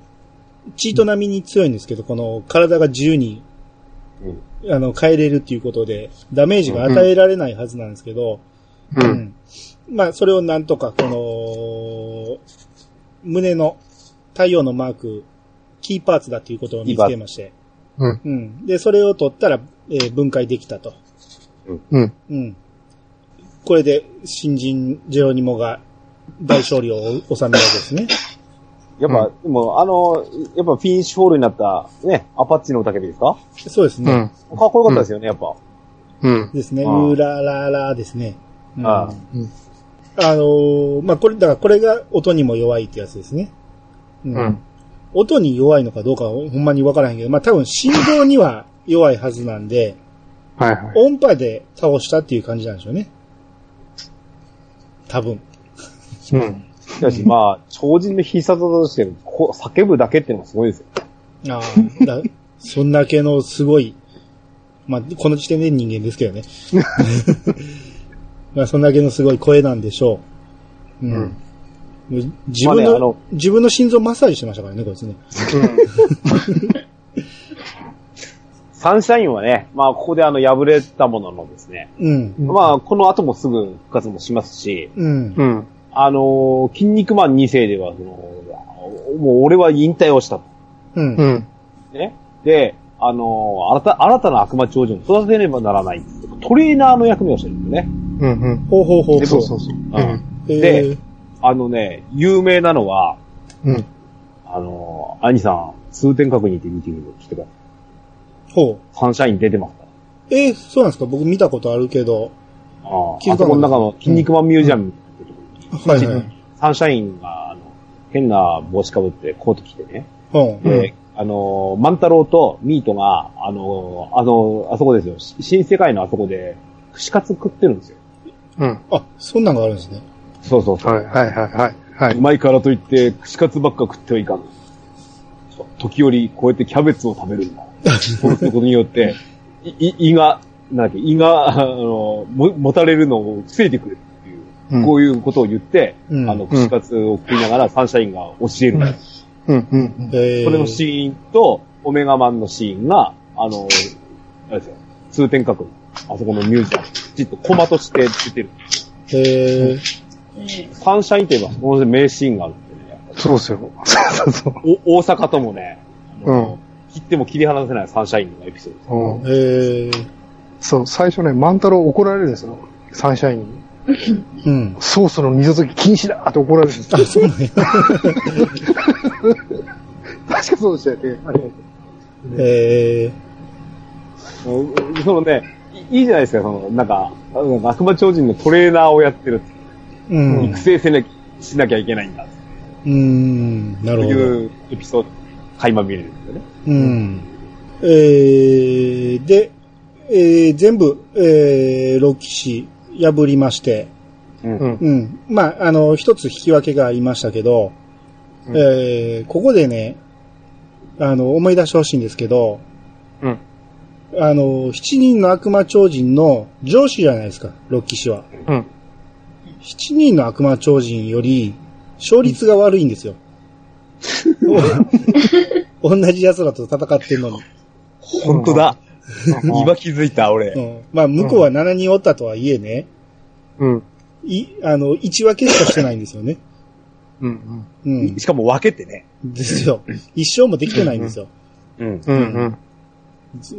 チート並みに強いんですけど、この体が自由に、あの、変えれるっていうことで、ダメージが与えられないはずなんですけど、う。うんんまあ、それをなんとか、この、胸の太陽のマーク、キーパーツだっていうことを見つけまして。うん。うん。で、それを取ったら、えー分解できたと。うん。うん。これで、新人ジェロニモが大勝利を収めるわけですね。やっぱ、でも、あの、やっぱフィニッシュホールになった、ね、アパッチの歌けですか？そうですね。うん。かっこよかったですよね、やっぱ。うん。ですね。うらららですね。うんああうんあのーまあ、これ、だからこれが音にも弱いってやつですね。うんうん。音に弱いのかどうかはほんまにわからへんけど、まあ、多分振動には弱いはずなんで、はいはい。音波で倒したっていう感じなんでしょうね。多分。うん。しかし、まあ、超人の必殺技として、こう叫ぶだけっていうのがすごいですよ。ああ、だそんだけのすごい、まあ、この時点で人間ですけどね。まあ、そんだけのすごい声なんでしょう。うん。うん自分の、まあねあの自分の心臓マッサージしてましたからね、こいつね。サンシャインはね、まあ、ここであの、敗れたもののですね、うん。まあ、この後もすぐ復活もしますし、うん。うん。あのー、筋肉マン2世では、その、もう俺は引退をしたと。うん。う。ん。ね。で、あのー、新た、新たな悪魔超人を育てねばならない。トレーナーの役目をしてるんですよね。うん。うん。ほうほうほう。そうそうそう。うん。えーであのね、有名なのは、うん。あのー、兄さん、通天閣に行って見てみる来てください。ほう。サンシャイン出てますかえーそうなんですか？僕見たことあるけど。ら。ああ。あそこの中の筋肉マンミュージアムってところに、はいはい。サンシャインが、あの、変な帽子かぶってコート着てね。うん。で、あのー、万太郎とミートが、あのー、あのー、あそこですよ。し新世界のあそこで、串カツ食ってるんですよ。うん。あ、そんなんがあるんですね。そうそうそう。はいはいはいはい。はうまいからといって、串カツばっか食ってはいかん。時折、こうやってキャベツを食べるんだ。そうすることによって、いい胃が、なんだっけ、胃が、あの、も、持たれるのを防いでくれるこういうことを言って、うんあの、串カツを食いながらサンシャインが教える。うん。うん。えー、それのシーンと、オメガマンのシーンが、あの、あれですよ、通天閣の、あそこのミュージアム、きちっとコマとして出てる。えー、サンシャインといえば、この名シーンがあるんでね、そうですよ。そうそう。お大阪ともね、うん切っても切り離せないサンシャインのエピソード。うん。えー、そう、最初ね、万太郎怒られるんですよ。サンシャインに。うん。ソースの二度溶き禁止だって怒られるんですよ。あ、そうなんや。確かそうでしたよね。あれ。えうんそのね、いいいじゃないですか、その、なんか、悪魔超人のトレーナーをやってるうん。育成せなきしなきゃいけないんだ。うーん、なとるほど。いうエピソード、垣間見れるんですよね。うん。えー、で、えー、全部、えー、6騎士破りまして、うん。うん。うん。まあ、あの、一つ引き分けがありましたけど、うんえー、ここでね、あの、思い出してほしいんですけど、うん。あの、七人の悪魔超人の上司じゃないですか、ロッキー氏は。うん。七人の悪魔超人より、勝率が悪いんですよ。同じ奴らと戦ってんのに。本当だ。今気づいた、俺。うん。まあ、向こうは7人おったとはいえね、うん。い、あの、1分けしかしてないんですよね。うん。うん。しかも分けてね。ですよ。一生もできてないんですよ。うん。うん。うん。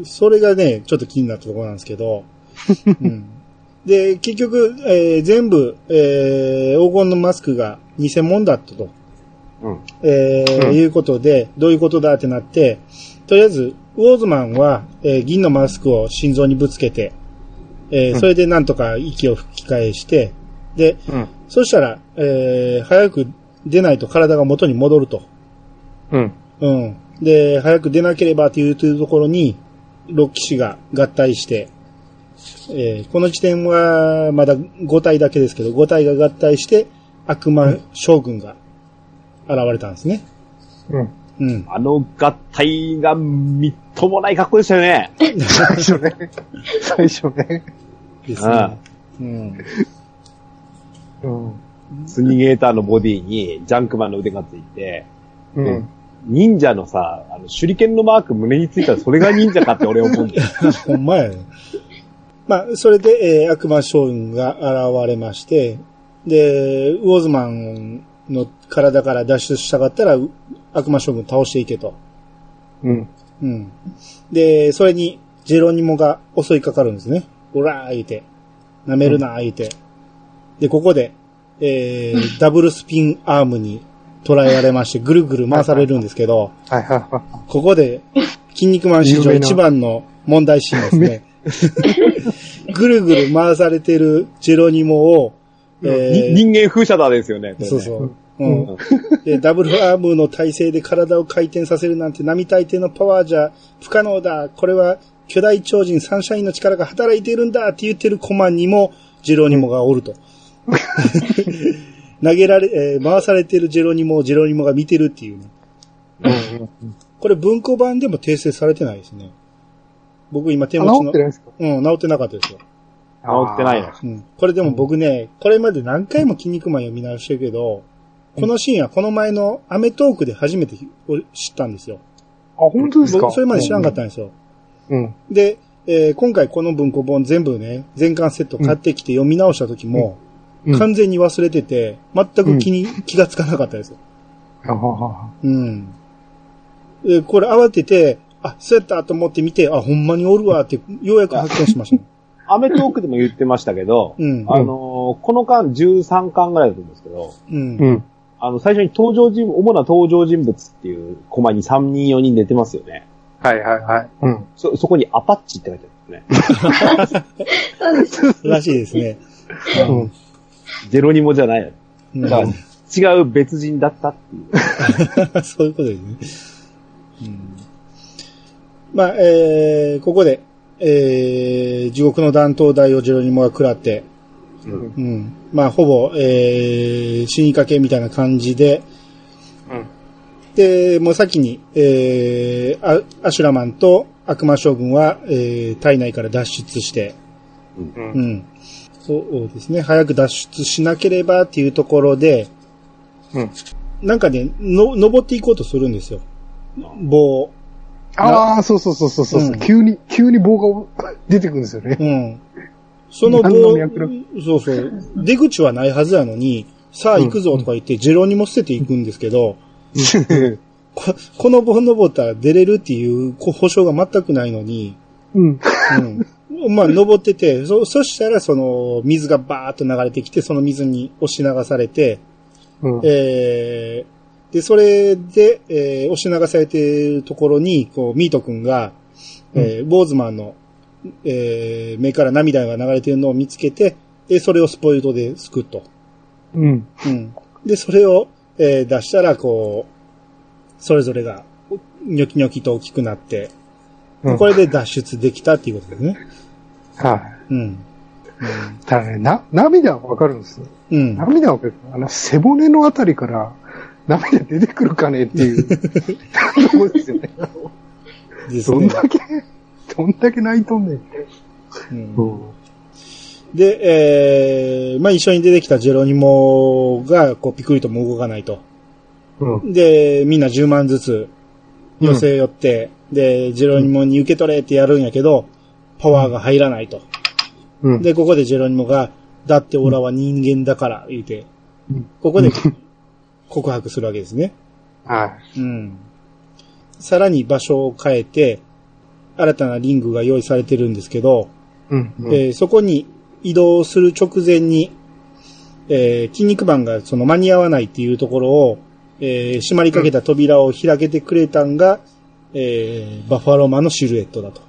それがね、ちょっと気になったところなんですけど、うん、で、結局、えー全部、えー黄金のマスクが偽物だったと、うん。えーうんいうことで、どういうことだってなって、とりあえず、ウォーズマンは、えー銀のマスクを心臓にぶつけて、えーうんそれでなんとか息を吹き返して、で、うん。そしたら、えー早く出ないと体が元に戻ると。うん。うん。で、早く出なければというところに、6騎士が合体して、えーこの時点はまだ5体だけですけど、5体が合体して、悪魔将軍が現れたんですね。うん。うん。あの合体がみっともない格好でしたよね。最初ね。最初ね。ですね。うん。うん。スニゲーターのボディにジャンクマンの腕がついて、うん。忍者のさ、あの、手裏剣のマーク胸についたらそれが忍者かって俺思うんだよ。ほんまやね。まあ、それで、えー悪魔将軍が現れまして、で、ウォーズマンの体から脱出したかったら、う悪魔将軍倒していけと。うん。うん。で、それに、ジェロニモが襲いかかるんですね。オラー言うて。舐めるな言うて。で、ここで、えー、ダブルスピンアームに捉えられまして、ぐるぐる回されるんですけど、はいはいはここで、筋肉マン史上一番の問題シーンですね。ぐるぐる回されてるジェロニモを、えに人間風車だですよね。ねそうそう。うん。で、ダブルアームの体勢で体を回転させるなんて並大抵のパワーじゃ不可能だ。これは巨大超人サンシャインの力が働いているんだって言ってるコマにもジェロニモがおると。投げられ、えー回されてるジェロニモをジェロニモが見てるっていうね。うん。これ文庫版でも訂正されてないですね。僕今手持ちのあ治って、ないですか？うん、治ってなかったですよ。治ってないの。うん。これでも僕ね、これまで何回も筋肉マン読み直してるけど、このシーンはこの前のアメトークで初めて知ったんですよ。あ、本当ですか？僕それまで知らなかったんですよ。うん。で、えー今回この文庫本全部ね、全巻セット買ってきて読み直した時も、うん完全に忘れてて、全く気に、気がつかなかったですよ。あははうん。で、これ慌てて、あ、そうやったと思って見て、あ、ほんまにおるわって、ようやく発見しました。アメトークでも言ってましたけど、うん。あのーこの間13巻ぐらいだと思うんですけど、うん。うん。あの、最初に登場人物、主な登場人物っていうコマに3人4人出てますよね。はいはいはい。うん。そ、そこにアパッチって書いてあるんですね。そうです。らしいですね。うん。ロニモじゃない。うんだから違う別人だったっていう。そういうことですね。うん、まあ、えー、ここで、えー、地獄の弾頭大をジェロニモが食らって、うんうん。まあ、ほぼ、えー、死にかけみたいな感じで、うん。で、もう先に、えー、アアシュラマンと悪魔将軍は、えー、体内から脱出して、う。うんん。そうですね。早く脱出しなければっていうところで、うん。なんかね、の、登っていこうとするんですよ。棒。ああ、そうそうそうそうそう、うん急に、急に棒が出てくるんですよね。うん。その棒そうそう。出口はないはずやのに、さあ行くぞとか言って、ジェロにも捨てていくんですけど、こ この棒登ったら出れるっていうこ保証が全くないのに、うん。うん。まあ、登ってて、そ、そしたら、その、水がバーッと流れてきて、その水に押し流されて、うん。えー、で、それで、えー押し流されているところに、こう、ミート君が、えー、ボーズマンの、えー、目から涙が流れているのを見つけて、で、それをスポイルトで救うと。うん。うん。で、それを、えー出したら、こう、それぞれが、ニョキニョキと大きくなって、うんこれで脱出できたっていうことですね。はい。うん。ただね、な、涙はわかるんですよ。うん。涙はわかる。あの、背骨のあたりから涙出てくるかねっていうところですよね。ですね。どんだけ、どんだけ泣いとんねん。うんうん。で、えー、まあ、一緒に出てきたジェロニモが、こう、ピクリとも動かないと。うん。で、みんな10万ずつ寄せ寄って、で、ジェロニモに受け取れってやるんやけど、パワーが入らないと。うん。で、ここでジェロニモが、だってオラは人間だから、言うてうん、ここで 告白するわけですね。はうん。さらに場所を変えて、新たなリングが用意されてるんですけど、い。うん。うんえーそこに移動する直前に、えー筋肉マンがその間に合わないっていうところを、えー閉まりかけた扉を開けてくれたんが、えーバッファローマンのシルエットだと。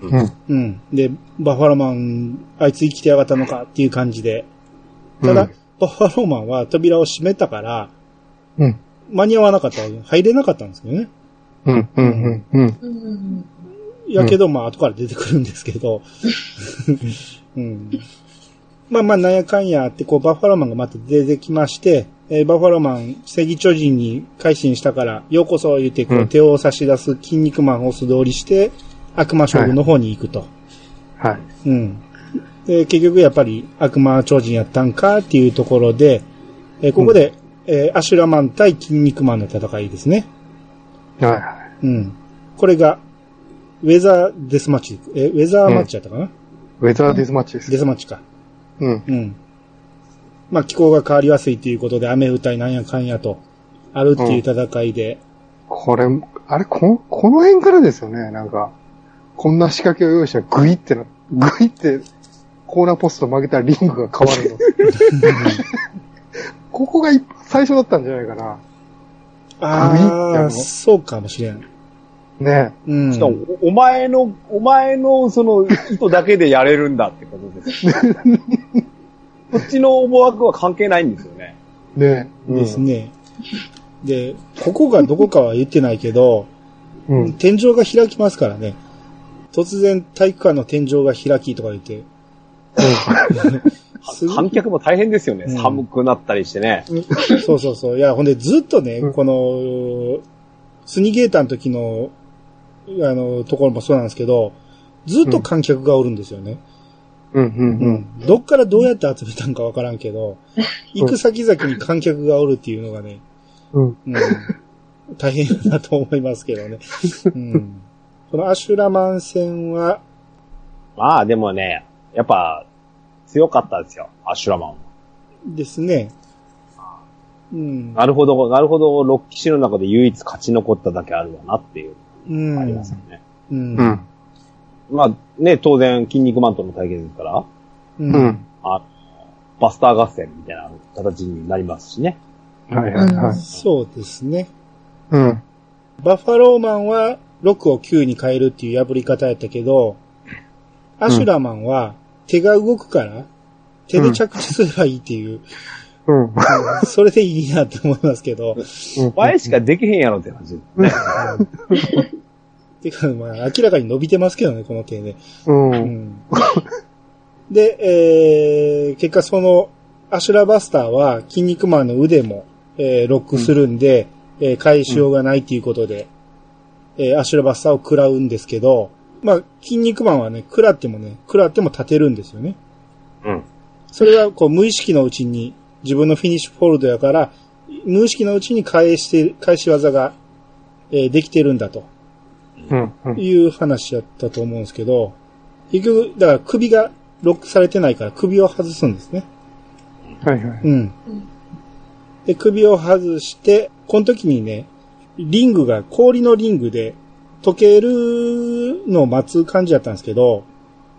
うん。うん。で、バッファローマン、あいつ生きてやがったのかっていう感じで。ただ、うんバッファローマンは扉を閉めたから、うん。間に合わなかった、入れなかったんですけどね。うん。うん。うん。うん。うん。やけど、まあ、後から出てくるんですけど。うん。まあまあ、なんやかんやあって、こう、バッファローマンがまた出てきまして、えーバッファローマン、正義巨人に改心したから、ようこそ言って、こう、うん手を差し出す筋肉マンを素通りして、悪魔将軍の方に行くと。はい。うん。で、結局やっぱり悪魔超人やったんかっていうところで、えーここで、えーアシュラマン対筋肉マンの戦いですね。はいはい。うん。これが、ウェザーデスマッチ、えーウェザーマッチやったかな、ウェザーディスマッチです。デスマッチか。うん。うん。まあ気候が変わりやすいということで雨降ったりなんやかんやと、あるっていう戦いで、これ、あれ、こ、この辺からですよね、なんか。こんな仕掛けを用意したらグイってな、グイって、コーナーポスト曲げたらリングが変わるの。ここが一最初だったんじゃないかな。ああ、そうかもしれん。ねうん。しかも、おお前の、お前のその意図だけでやれるんだってことです。こっちの思惑は関係ないんですよね。ねうんですね。で、ここがどこかは言ってないけど、うん。天井が開きますからね。突然体育館の天井が開きとか言って。観客も大変ですよね。うん寒くなったりしてね。そうそうそう。いや、ほんでずっとね、うんこの、スニゲーターの時の、あの、ところもそうなんですけど、ずっと観客がおるんですよね。うん、うん、どっからどうやって集めたんかわからんけど、行く先々に観客がおるっていうのがね、うん。うん。うん、大変だと思いますけどね。うん、このアシュラマン戦は、まあでもね、やっぱ強かったですよ。アシュラマンは。ですね。うん。なるほど、なるほど、6騎士の中で唯一勝ち残っただけあるわなっていう、うん。ありますよね。うん。うん。まあね、当然、筋肉マンとの対決ですから、うん。うん。あバスター合戦みたいな形になりますしね。はいはいはい。そうですね。うん。バッファローマンは6を9に変えるっていう破り方やったけど、アシュラマンは手が動くから、手で着地すればいいっていう、うん。それでいいなって思いますけど、お前しかできへんやろって話ですね。てか、まあ、明らかに伸びてますけどね、この手で。う。うんん。で、えー、結果その、アシュラバスターは、筋肉マンの腕も、えーロックするんで、えー返しようがないっていうことで、えーアシュラバスターを食らうんですけど、まあ、筋肉マンはね、食らってもね、食らっても立てるんですよね。うん。それは、こう、無意識のうちに、自分のフィニッシュフォールドやから、無意識のうちに返して、返し技が、えーできてるんだと。うん。うん。いう話やったと思うんですけど、結局、だから首がロックされてないから首を外すんですね。はいはい。うん。で、首を外して、この時にね、リングが氷のリングで溶けるのを待つ感じだったんですけど、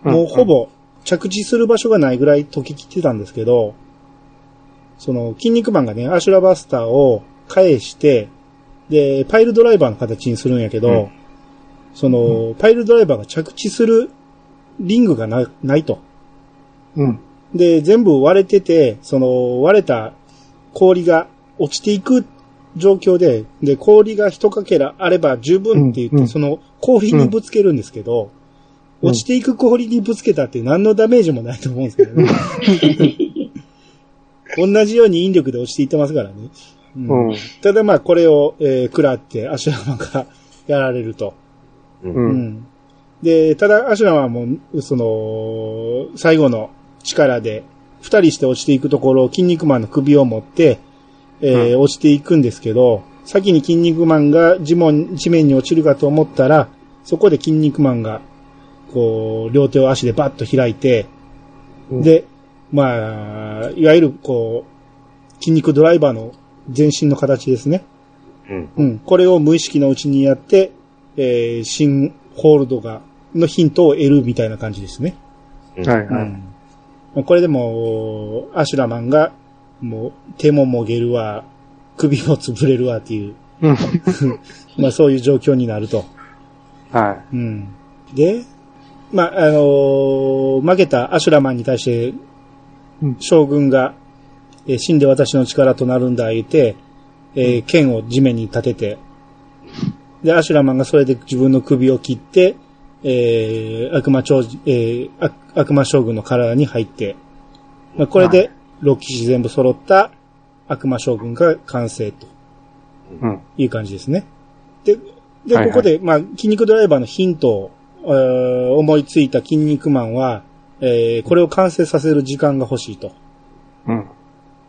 もうほぼ着地する場所がないぐらい溶けきってたんですけど、その、筋肉マンがね、アシュラバスターを返して、で、パイルドライバーの形にするんやけど、うんその、パイルドライバーが着地するリングがなないと。うん。で、全部割れてて、その割れた氷が落ちていく状況で、で、氷が一かけらあれば十分って言って、うんうんその氷にぶつけるんですけど、うん落ちていく氷にぶつけたって何のダメージもないと思うんですけどね。同じように引力で落ちていってますからね。うんうん。ただまあこれを、えー食らってアシュラマンがやられると。う。うんん。で、ただ、アシュラマもう、その、最後の力で、二人して落ちていくところを筋肉マンの首を持って、えー落ちていくんですけど、先に筋肉マンが地面地面に落ちるかと思ったら、そこで筋肉マンが、こう、両手を足でバッと開いて、うんで、まあ、いわゆる、こう、筋肉ドライバーの全身の形ですね。うん。うん。これを無意識のうちにやって、えー、新ホールドが、のヒントを得るみたいな感じですね。はいはい。うん。これでもう、アシュラマンが、もう、手ももげるわ、首も潰れるわっていう、うん。まあそういう状況になると。はうん。で、まあ、あのー負けたアシュラマンに対してうん、将軍が、えー死んで私の力となるんだ、言って、えー剣を地面に立てて、で、アシュラマンがそれで自分の首を切って、えー悪魔長、えー悪悪魔将軍の体に入って、まあ、これで6騎士全部揃った悪魔将軍が完成とうん。いう感じですね。で、で、はいはいここで、まあ、筋肉ドライバーのヒントを、えー思いついた筋肉マンは、えーこれを完成させる時間が欲しいと。うん。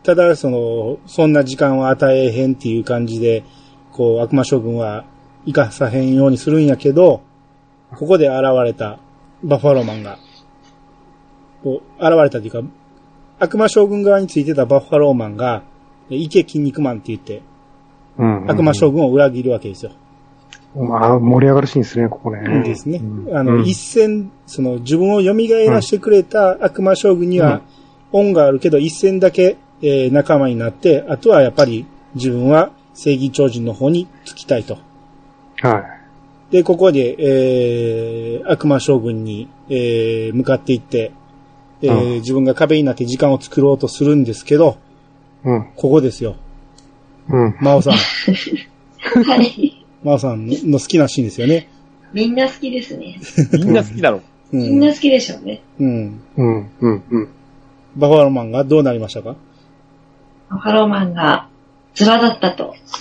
ただ、その、そんな時間は与えへんっていう感じで、こう、悪魔将軍は生かさへんようにするんやけど、ここで現れたバッファローマンが、こう、現れたというか、悪魔将軍側についてたバッファローマンが、いけ筋肉マンって言って、うん。悪魔将軍を裏切るわけですよ。まあ、盛り上がるシーンですね、ここね。ですね。うんあの、うん一戦、その、自分を蘇らせてくれた悪魔将軍には、恩があるけど、一戦だけ、えー仲間になって、あとはやっぱり自分は正義超人の方につきたいと。はで、ここで、えー悪魔将軍に、えー向かっていって、えーうん自分が壁になって時間を作ろうとするんですけど、い。うん。ここですよ。うん。真央さん。はい。真央さんの好きなシーンですよね。みんな好きですね。みんな好きだろ。うん。みんな好きでしょうね。うん。うん。うん。うん。バファローマンがどうなりましたか？ハローマンが、ズラだったと。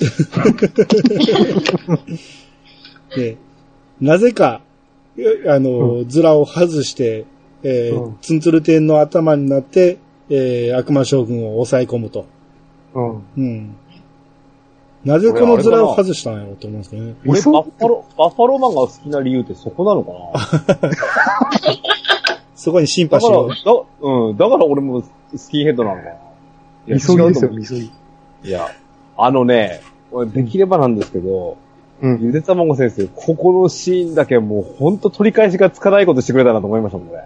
で、なぜか、えあの、ズラを外して、えーうんツンツル天の頭になって、えー悪魔将軍を抑え込むと。うん。うん。なぜこのズラを外したんやろうと思うんですけどね。俺、バッファロー、バッファローマンが好きな理由ってそこなのかな？そこにシンパだから、シーを。だ、うん、だから俺もスキンヘッドなのかな？いや急ぎですよ、ぎ。いや、あのね、俺できればなんですけど、うん。ゆでたまご先生、ここのシーンだけもうほんと取り返しがつかないことしてくれたなと思いましたもん、これ。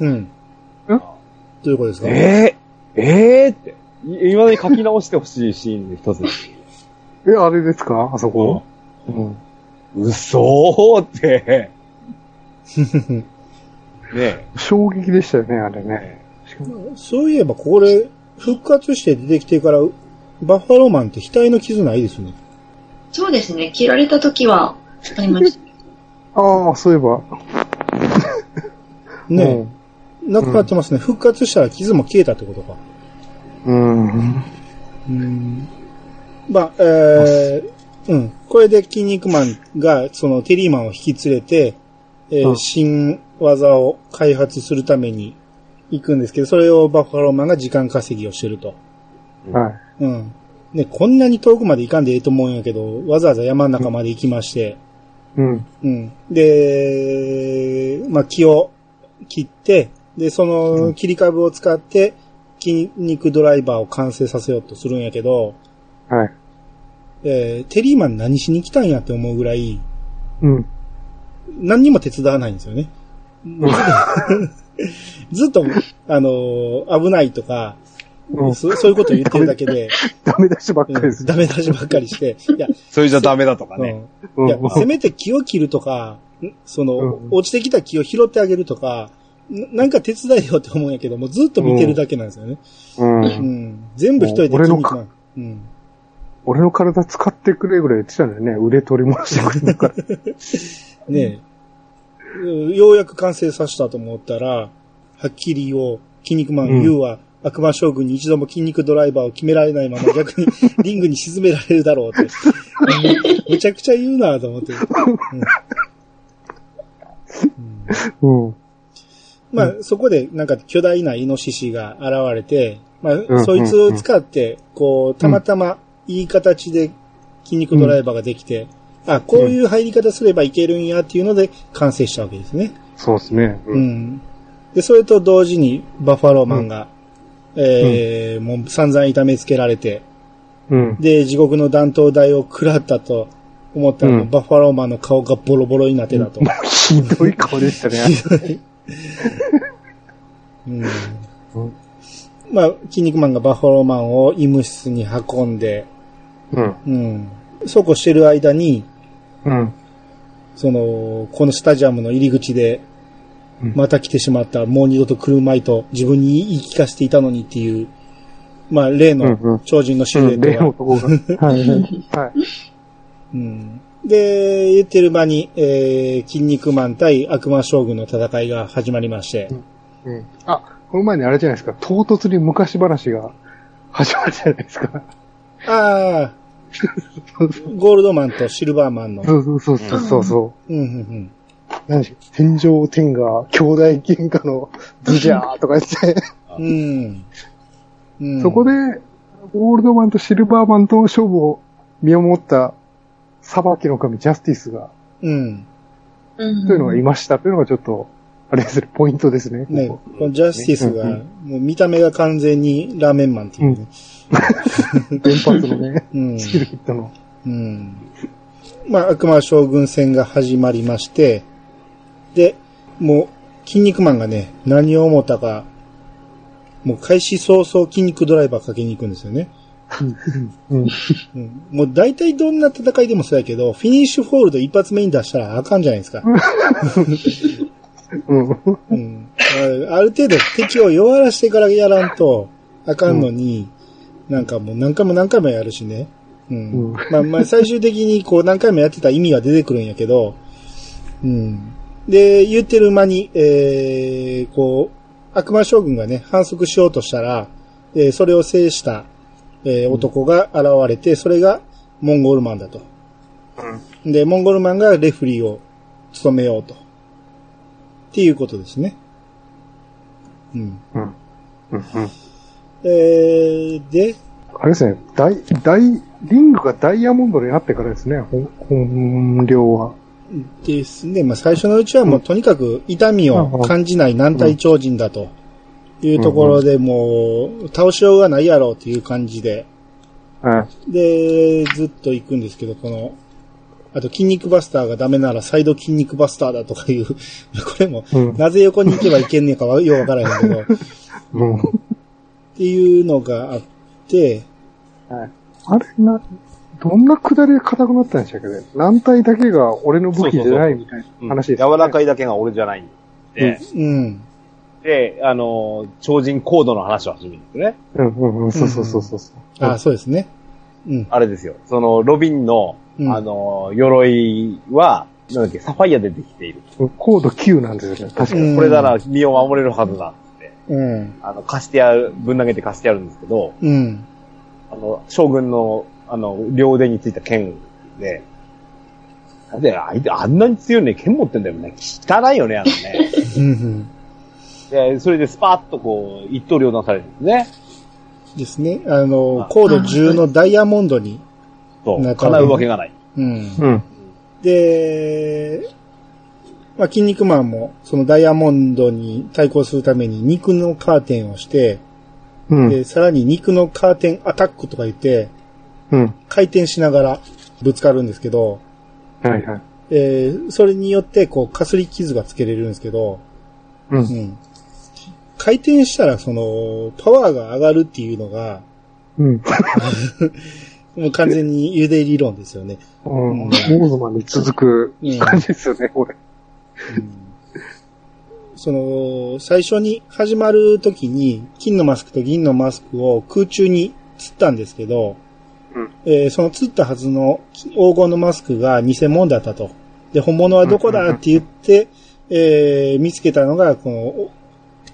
うん。どういうことですか？えー、えーって。い今まで書き直してほしいシーンの一つ。え、あれですか？あそこ？うん。嘘ーって。ねえ。衝撃でしたよね、あれね。そういえば、これ、復活して出てきてから、バッファローマンって額の傷ないですね。そうですね。切られた時は、ありました。ああ、そういえば。ね、なくなってますね。復活したら傷も消えたってことか。うん。うん。うん。まあ、えー、うん。これで筋肉マンが、そのテリーマンを引き連れて、えーうん新技を開発するために行くんですけど、それをバッファローマンが時間稼ぎをしてると。はい。うん。ね、こんなに遠くまで行かんでええと思うんやけど、わざわざ山の中まで行きまして、うん。うん。で、まあ、木を切って、で、その切り株を使って、筋肉ドライバーを完成させようとするんやけど、はい。えーテリーマン何しに来たんやって思うぐらい、うん。何にも手伝わないんですよね。ずっと、あのー危ないとか、うんそそういうことを言ってるだけで、ダメ出しばっかりです。うんダメ出しばっかりして、いや、それじゃダメだとかね。うんいやうん、せめて木を切るとか、んその、うん落ちてきた木を拾ってあげるとか、んなんか手伝えよって思うんやけども、ずっと見てるだけなんですよね。うん。うん。全部一人で俺の筋肉マン。うん。俺の体使ってくれぐらい言ってたんだよね。腕取り戻してくれるから。ねえ。うんようやく完成させたと思ったら、はっきり言おう、筋肉マンうん言うは、悪魔将軍に一度も筋肉ドライバーを決められないまま 逆にリングに沈められるだろうって。うんむちゃくちゃ言うなと思って。うんうんうん。まあ、そこでなんか巨大なイノシシが現れて、まあ、んそいつを使って、こう、たまたまいい形で筋肉ドライバーができて、あ、こういう入り方すればいけるんやっていうので完成したわけですね。そうですね。う。ん。で、それと同時にバッファローマンが、えーもう散々痛めつけられて、うん。で、地獄の弾頭台を食らったと思ったら、うんバッファローマンの顔がボロボロになってたと。ひどい顔でしたね。うんうんまあ、筋肉マンがバッファローマンを医務室に運んで、うん。うん。そうこうしてる間に、うん。その、このスタジアムの入り口でうん、また来てしまった、もう二度と来るまいと自分に言い聞かせていたのにっていう、まあ、例うんうんの超人のシルエうん。例ットが、の男が。はい。はい。うん。で、言ってる間に、えー、筋肉マン対悪魔将軍の戦いが始まりまして、うん。あ、この前にあれじゃないですか、唐突に昔話が始まるじゃないですか。ああ、ゴールドマンとシルバーマンの。そうそうそうそうそうそう。うん、うん、何でし天上天下、兄弟喧嘩のズジャーとか言って、うん。うん。うん。そこで、ゴールドマンとシルバーマンとの勝負を見守った裁きの神ジャスティスが、うん。うん。というのがいましたというのがちょっと、あれですね、ポイントですね。ね、ここのジャスティスが、うんもう見た目が完全にラーメンマンっていうね。こ連発のね、うん。スキルヒットの。うん。まあ、悪魔将軍戦が始まりまして、で、もう、筋肉マンがね、何を思ったか、もう開始早々筋肉ドライバーかけに行くんですよね。うん。うん、もう大体どんな戦いでもそうやけど、フィニッシュホールド一発目に出したらあかんじゃないですか。うん。うん、あある程度敵を弱らしてからやらんとあかんのに、なんかもう何回も何回もやるしね。うん。うんまあまあ最終的にこう何回もやってた意味が出てくるんやけど、うん。で、言ってる間に、えー、こう、悪魔将軍がね、反則しようとしたら、えーそれを制した、えー男が現れて、それがモンゴルマンだと。で、モンゴルマンがレフリーを務めようと。っていうことですね。うん。うん。うん。うん。えー、で、あれですね、ダイ、ダイ、リングがダイヤモンドになってからですね、本、本領は。ですね。まあ、最初のうちはもうとにかく痛みを感じない軟体超人だというところでもう倒しようがないやろうっていう感じで、はい。で、ずっと行くんですけど、この、あと筋肉バスターがダメならサイド筋肉バスターだとかいう、これも、うん。なぜ横に行けばいけんねんかはようわからへんけど、っ うん。ていうのがあって、あれな、どんな下りで硬くなったんでしたっけね？軟体だけが俺の武器じゃないみたいな話です、柔らかい。いだけが俺じゃないんで、うん。で、あの、超人コードの話を始めるんですね。うんうんうん、そうそうそうそう。あ、そうですね。うん。あれですよ。その、ロビンの、うんあの、鎧は、なんだっけ、サファイアでできている。コード9なんですよね、確かに。うんこれなら身を守れるはずだって。うん。あの、貸してやる、ぶん投げて貸してやるんですけど、うん。あの、将軍の、あの、両腕についた剣で、で、あいつあんなに強いね、剣持ってんだよね。汚いよね、あのね。うん。で、それでスパッとこう、一刀両断されるんですね。ですね。あのあ、コード10のダイヤモンドに。そう。なったわけ叶うわけがない。うん。うん。で、まあ、筋肉マンも、そのダイヤモンドに対抗するために肉のカーテンをして、うん。で、さらに肉のカーテンアタックとか言って、うん。回転しながらぶつかるんですけど、はいはい。えーそれによって、こう、かすり傷がつけれるんですけど、う。うんん。回転したら、その、パワーが上がるっていうのが、うん。もう完全に茹で理論ですよね。うん。モーズマンに続く感じですよね、これ。その、最初に始まる時に、金のマスクと銀のマスクを空中に釣ったんですけど、うんえーその釣ったはずの黄金のマスクが偽物だったと。で、本物はどこだって言って、えー見つけたのが、この、お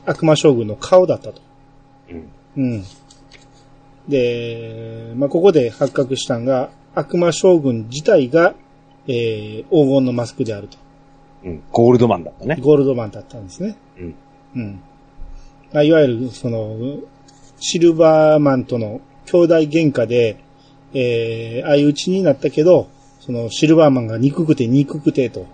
悪魔将軍の顔だったと。うん。うん。で、まあ、ここで発覚したのが、悪魔将軍自体が、えー黄金のマスクであると。うん。ゴールドマンだったね。ゴールドマンだったんですね。うん。うん。まあ、いわゆる、その、シルバーマンとの兄弟喧嘩で、えー、相打ちになったけど、そのシルバーマンが憎くて憎くてと。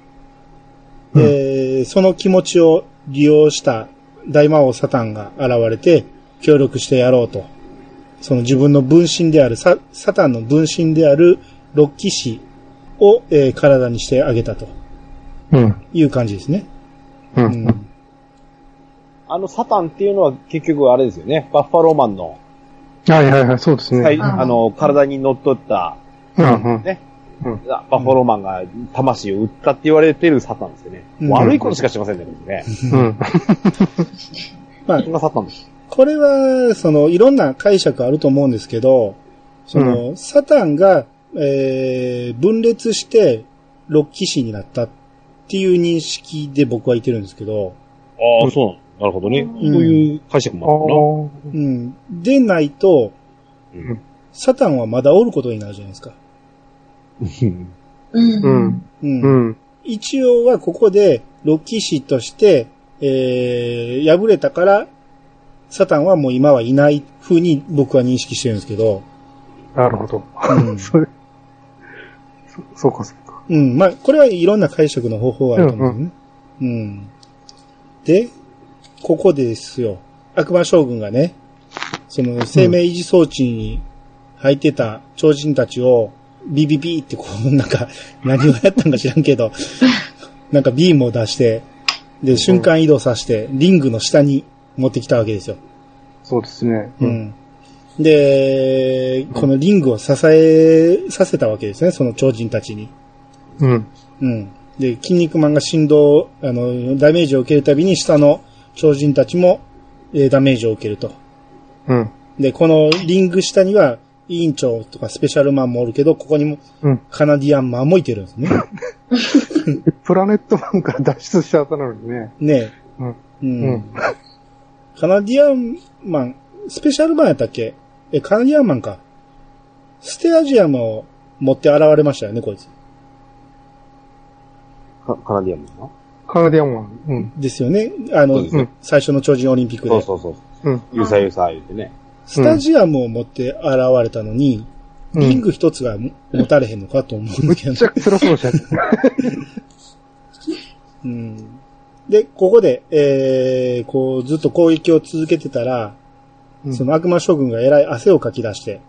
で、その気持ちを利用した大魔王サタンが現れて、協力してやろうと。その自分の分身である、ササタンの分身であるロッキシを、えー体にしてあげたとうん。いう感じですね。う。うんん。あのサタンっていうのは結局あれですよね。バッファローマンの、はいはいはい、そうですはいね。あの、体に乗っ取った、うんうん。ね。うんバッファローマンが魂を売ったって言われてるサタンですよね。うん悪いことしかしませんね、ね。うん。まあそんなサタンです。これは、その、いろんな解釈あると思うんですけど、その、サタンが、えー、分裂して、六騎士になったっていう認識で僕はいてるんですけど、ああ、そうなるほどね。うんそういう解釈あもーうん。でないと。サタンはまだおることになるじゃないですか。うん。うん。う。ん。うん。うん。一応はここで、ロッキー氏として、えー、敗れたから、サタンはもう今はいない風に僕は認識してるんですけど、なるほど。うん それ、そ、そうかそうか。うん。まあ、これはいろんな解釈の方法があると思うんですね。うん。で、ここでですよ。悪魔将軍がね、その生命維持装置に入ってた超人たちを、ビビビってこう、なんか、何をやったんか知らんけど、なんかビームを出して、で、瞬間移動させて、リングの下に持ってきたわけですよ。そうですね。う。ん。で、このリングを支えさせたわけですね、その超人たちに。うん。うん。で、筋肉マンが振動、あの、ダメージを受けるたびに下の超人たちも、えーダメージを受けると。うん。で、このリング下には、委員長とかスペシャルマンもおるけど、ここにもうん。カナディアンマンもいてるんですね。プラネットマンから脱出した後なのにね。ねうん。え。う。うんん。カナディアンマン、スペシャルマンやったっけ？え、カナディアンマンか。ステアジアムを持って現れましたよね、こいつ。カカナディアンのカナディアンマン。うん。ですよね。あの最初の超人オリンピックで。そうそうそう。うん。ゆさゆさ言うてね。スタジアムを持って現れたのに、うんリング一つが持たれへんのかと思うんだけどめっち、ゃ辛そうでしたね。うん。で、ここで、えー、こう、ずっと攻撃を続けてたら、うんその悪魔将軍がえらい汗をかき出して、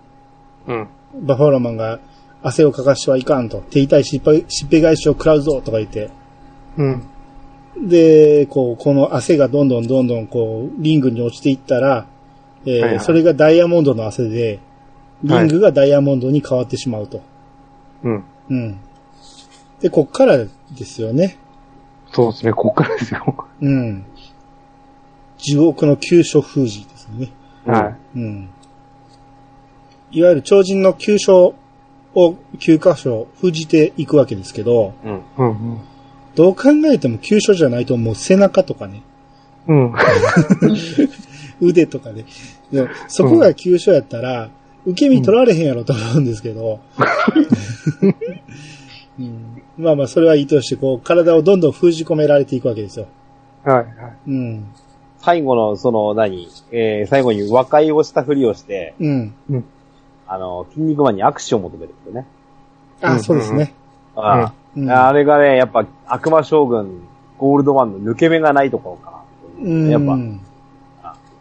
うん。バファローマンが汗をかかしてはいかんと、手痛いしっぺしっぺ返しを食らうぞとか言って、うん。で、こう、この汗がどんどんどんどんこう、リングに落ちていったら、えーはいはいそれがダイヤモンドの汗で、リングがダイヤモンドに変わってしまうと。うん。うん。で、こっからですよね。そうですね、こっからですよ。うん。地獄の急所封じですね。はうん。いわゆる超人の急所を9箇所封じていくわけですけど、うん。い。うん。どう考えても急所じゃないともう背中とかね、うん。腕とかね。でもそこが急所やったら、受け身取られへんやろと思うんですけど、うんまあまあそれはいいとして、こう体をどんどん封じ込められていくわけですよ。はい。はい。うん。最後の、その、何？えー、最後に和解をしたふりをして、うん。あの、筋肉マンに握手を求めるんですよね。あ、うんそうですね。ああ、うんあれがね、やっぱ、悪魔将軍、ゴールドマンの抜け目がないところかな。うん。やっぱ、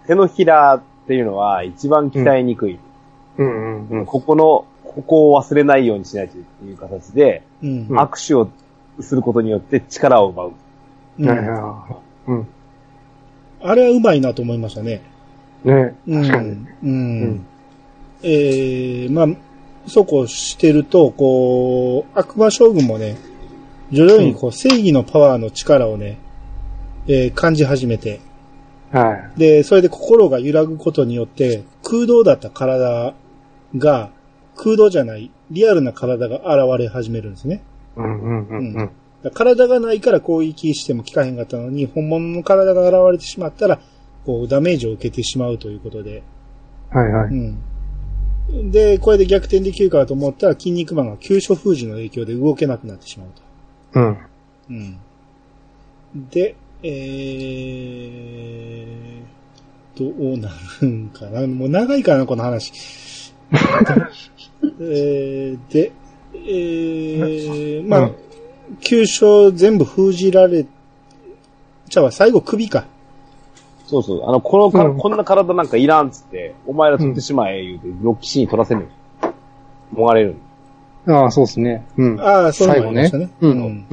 手のひらっていうのは一番鍛えにくい。うん。うん。ここの、ここを忘れないようにしないとっていう形で、うん。うん握手をすることによって力を奪う。うん。うん。あれはうまいなと思いましたね。ねうん。確かに。う。うんん。えー、まあ、そうこうしてると、こう、悪魔将軍もね、徐々にこう、正義のパワーの力をね、えー感じ始めて、はい。で、それで心が揺らぐことによって、空洞だった体が、空洞じゃない、リアルな体が現れ始めるんですね。うん。うん。うん。うん。だから体がないから攻撃しても効かへんかったのに、本物の体が現れてしまったら、こう、ダメージを受けてしまうということで。はい。はい。うん。で、これで逆転できるかと思ったら、筋肉マンが急所封じの影響で動けなくなってしまうと。うん。うん。で、えー、どうなるんかな？もう長いかな、この話。えー、で、えー、まあ、うん急所全部封じられ、じゃあ最後首か。そうそう。あの、このか、うんこんな体なんかいらんっつって、お前ら取ってしまえ、言うて、ロッキーシに取らせるの。もがれるああ、そうですね。うん。ああ、そういう最後ねのありましたね。。うん。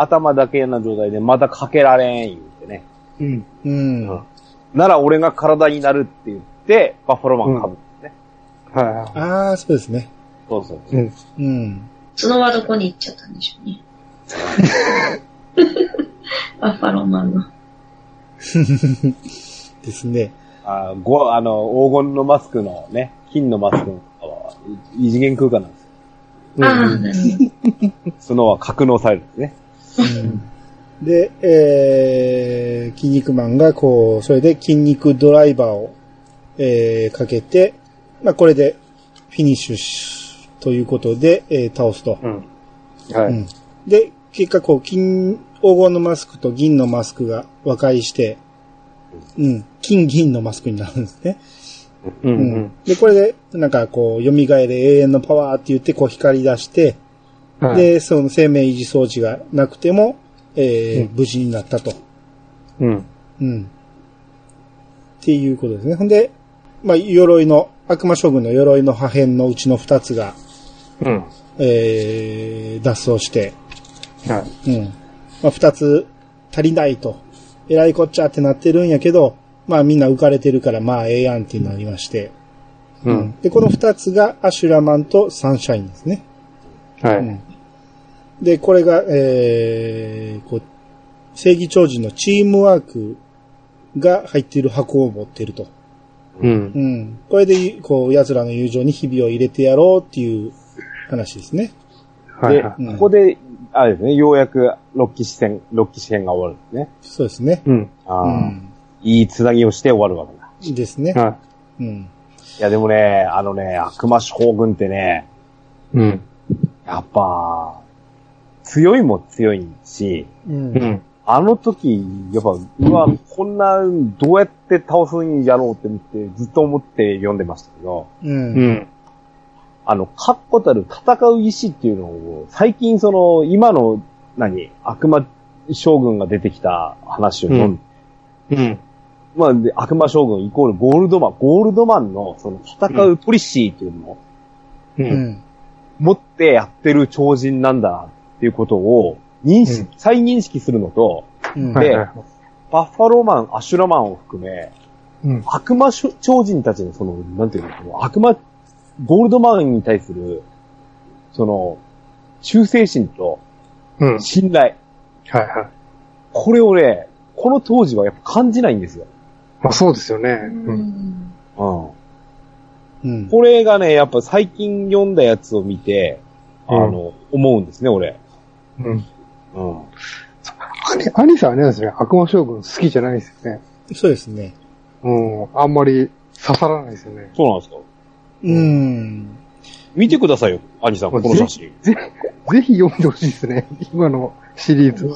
頭だけな状態でまたかけられん、言うてね。うん。うん。うんなら俺が体になるって言って、バッファローマンかぶってね。はああ、そうですね。そうそうい。うん。うん。角はどこに行っちゃったんでしょうね。バッファローマンの。ですね。あご、あの、黄金のマスクのね、金のマスクのは異次元空間なんですよ。ああ、なるほど。角は格納されるんですね。で、えー、筋肉マンがこう、それで筋肉ドライバーを、えー、かけて、まあ、これでフィニッシュしということで、えー、倒すと。うん。はい。うんで、結果こう、金、黄金のマスクと銀のマスクが和解して、うん、金銀のマスクになるんですね。うん。ううんん。で、これで、なんかこう、蘇れ永遠のパワーって言って、こう光り出して、はい。で、その生命維持装置がなくても、えーうん無事になったと。うん。うん。っていうことですね。ほんで、まあ、鎧の、悪魔将軍の鎧の破片のうちの二つが、うん。えー、脱走して、はい。うん。まあ、二つ足りないと。えらいこっちゃってなってるんやけど、まあみんな浮かれてるから、まあええやんってなりまして。うん。で、この二つがアシュラマンとサンシャインですね。はい。うん。で、これが、えー、こう、正義超人のチームワークが入っている箱を持っていると。うんう。ん。これで、こう、奴らの友情に日々を入れてやろうっていう話ですね。で、はいはうんここで、あれですね、ようやく六騎士戦、六騎士編が終わるんですね。そうですね。い。うん。ああ、うん。いいつなぎをして終わるわけだ。ですね。はうん。いや、でもね、あのね、悪魔将軍ってね、い。うん。やっぱ、強いも強いし、う。うんん。あの時、やっぱ、うわ、こんな、どうやって倒すんやろうって見て、ずっと思って読んでましたけど、う。うんん。あの、確固たる戦う意志っていうのを、最近その、今の、何、悪魔将軍が出てきた話を読んで、うん。まあ、で、悪魔将軍イコールゴールドマン、ゴールドマンのその戦うポリシーっていうのをう。うんん。持ってやってる超人なんだっていうことを認識、うん再認識するのと、うん。ではいはい。バッファローマン、アシュラマンを含め、うん。悪魔超人たちのその、なんていうの、悪魔、ゴールドマンに対する、その、忠誠心とうん。信頼。はいはい。これをね、この当時はやっぱ感じないんですよ。まあそうですよね。ううん。ん。うん。うん。これがね、やっぱ最近読んだやつを見て、あの、思うんですね、俺。うん。うん。アニ、アニさんはねですね、悪魔将軍好きじゃないですよね。そうですね。うん。あんまり刺さらないですよね。そうなんですかうん。見てくださいよ、兄さん、この写真。ぜ、ぜひ読んでほしいですね。今のシリーズ。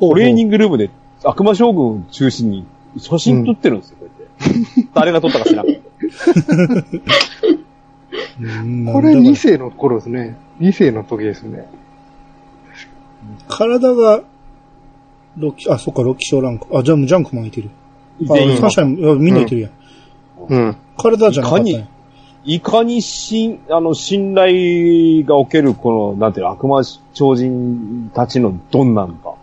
トレーニングルームで悪魔将軍を中心に写真撮ってるんですよ、こうやって。誰が撮ったか知らんこれなんだ2世の頃ですね。2世の時ですね。体が、ロッキ、あ、そっか、ロッキショーランク。あ、じゃあもうジャンクマンいてる。あ、全員サンシャインみんないてるやん。うん。体じゃなかったんやいかいかにし、あの、信頼がおける、この、なんていうの、悪魔超人たちのドンなのか、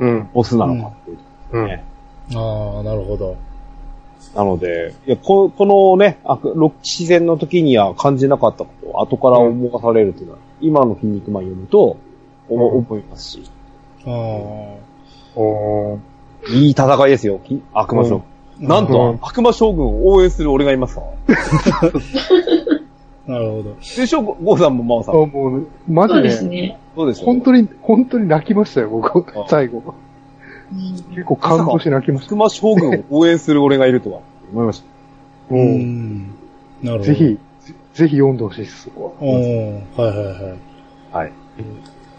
うん。オスなのかっていう。うん。ねああ、なるほど。なので、いやここのね、悪ロッキ自然の時には感じなかったことを後から思わされるというのは、今の筋肉マン読むと思,、いますし、あおーいい戦いですよ、き悪魔将軍。あ。なんと、うん悪魔将軍を応援する俺がいますわ。なるほど。でしょ、ゴゴーさんもマオさん。あ、もう、マそうジで、ですね。そうですよ。本当に、本当に泣きましたよ、僕あ、最後。結構感動して泣きました。悪魔将軍を応援する俺がいるとは思いました。ううん。ん。なるほど。ぜ。ひ、ぜぜひ読んでほしいです、そこは。おーはいはいはい。はい。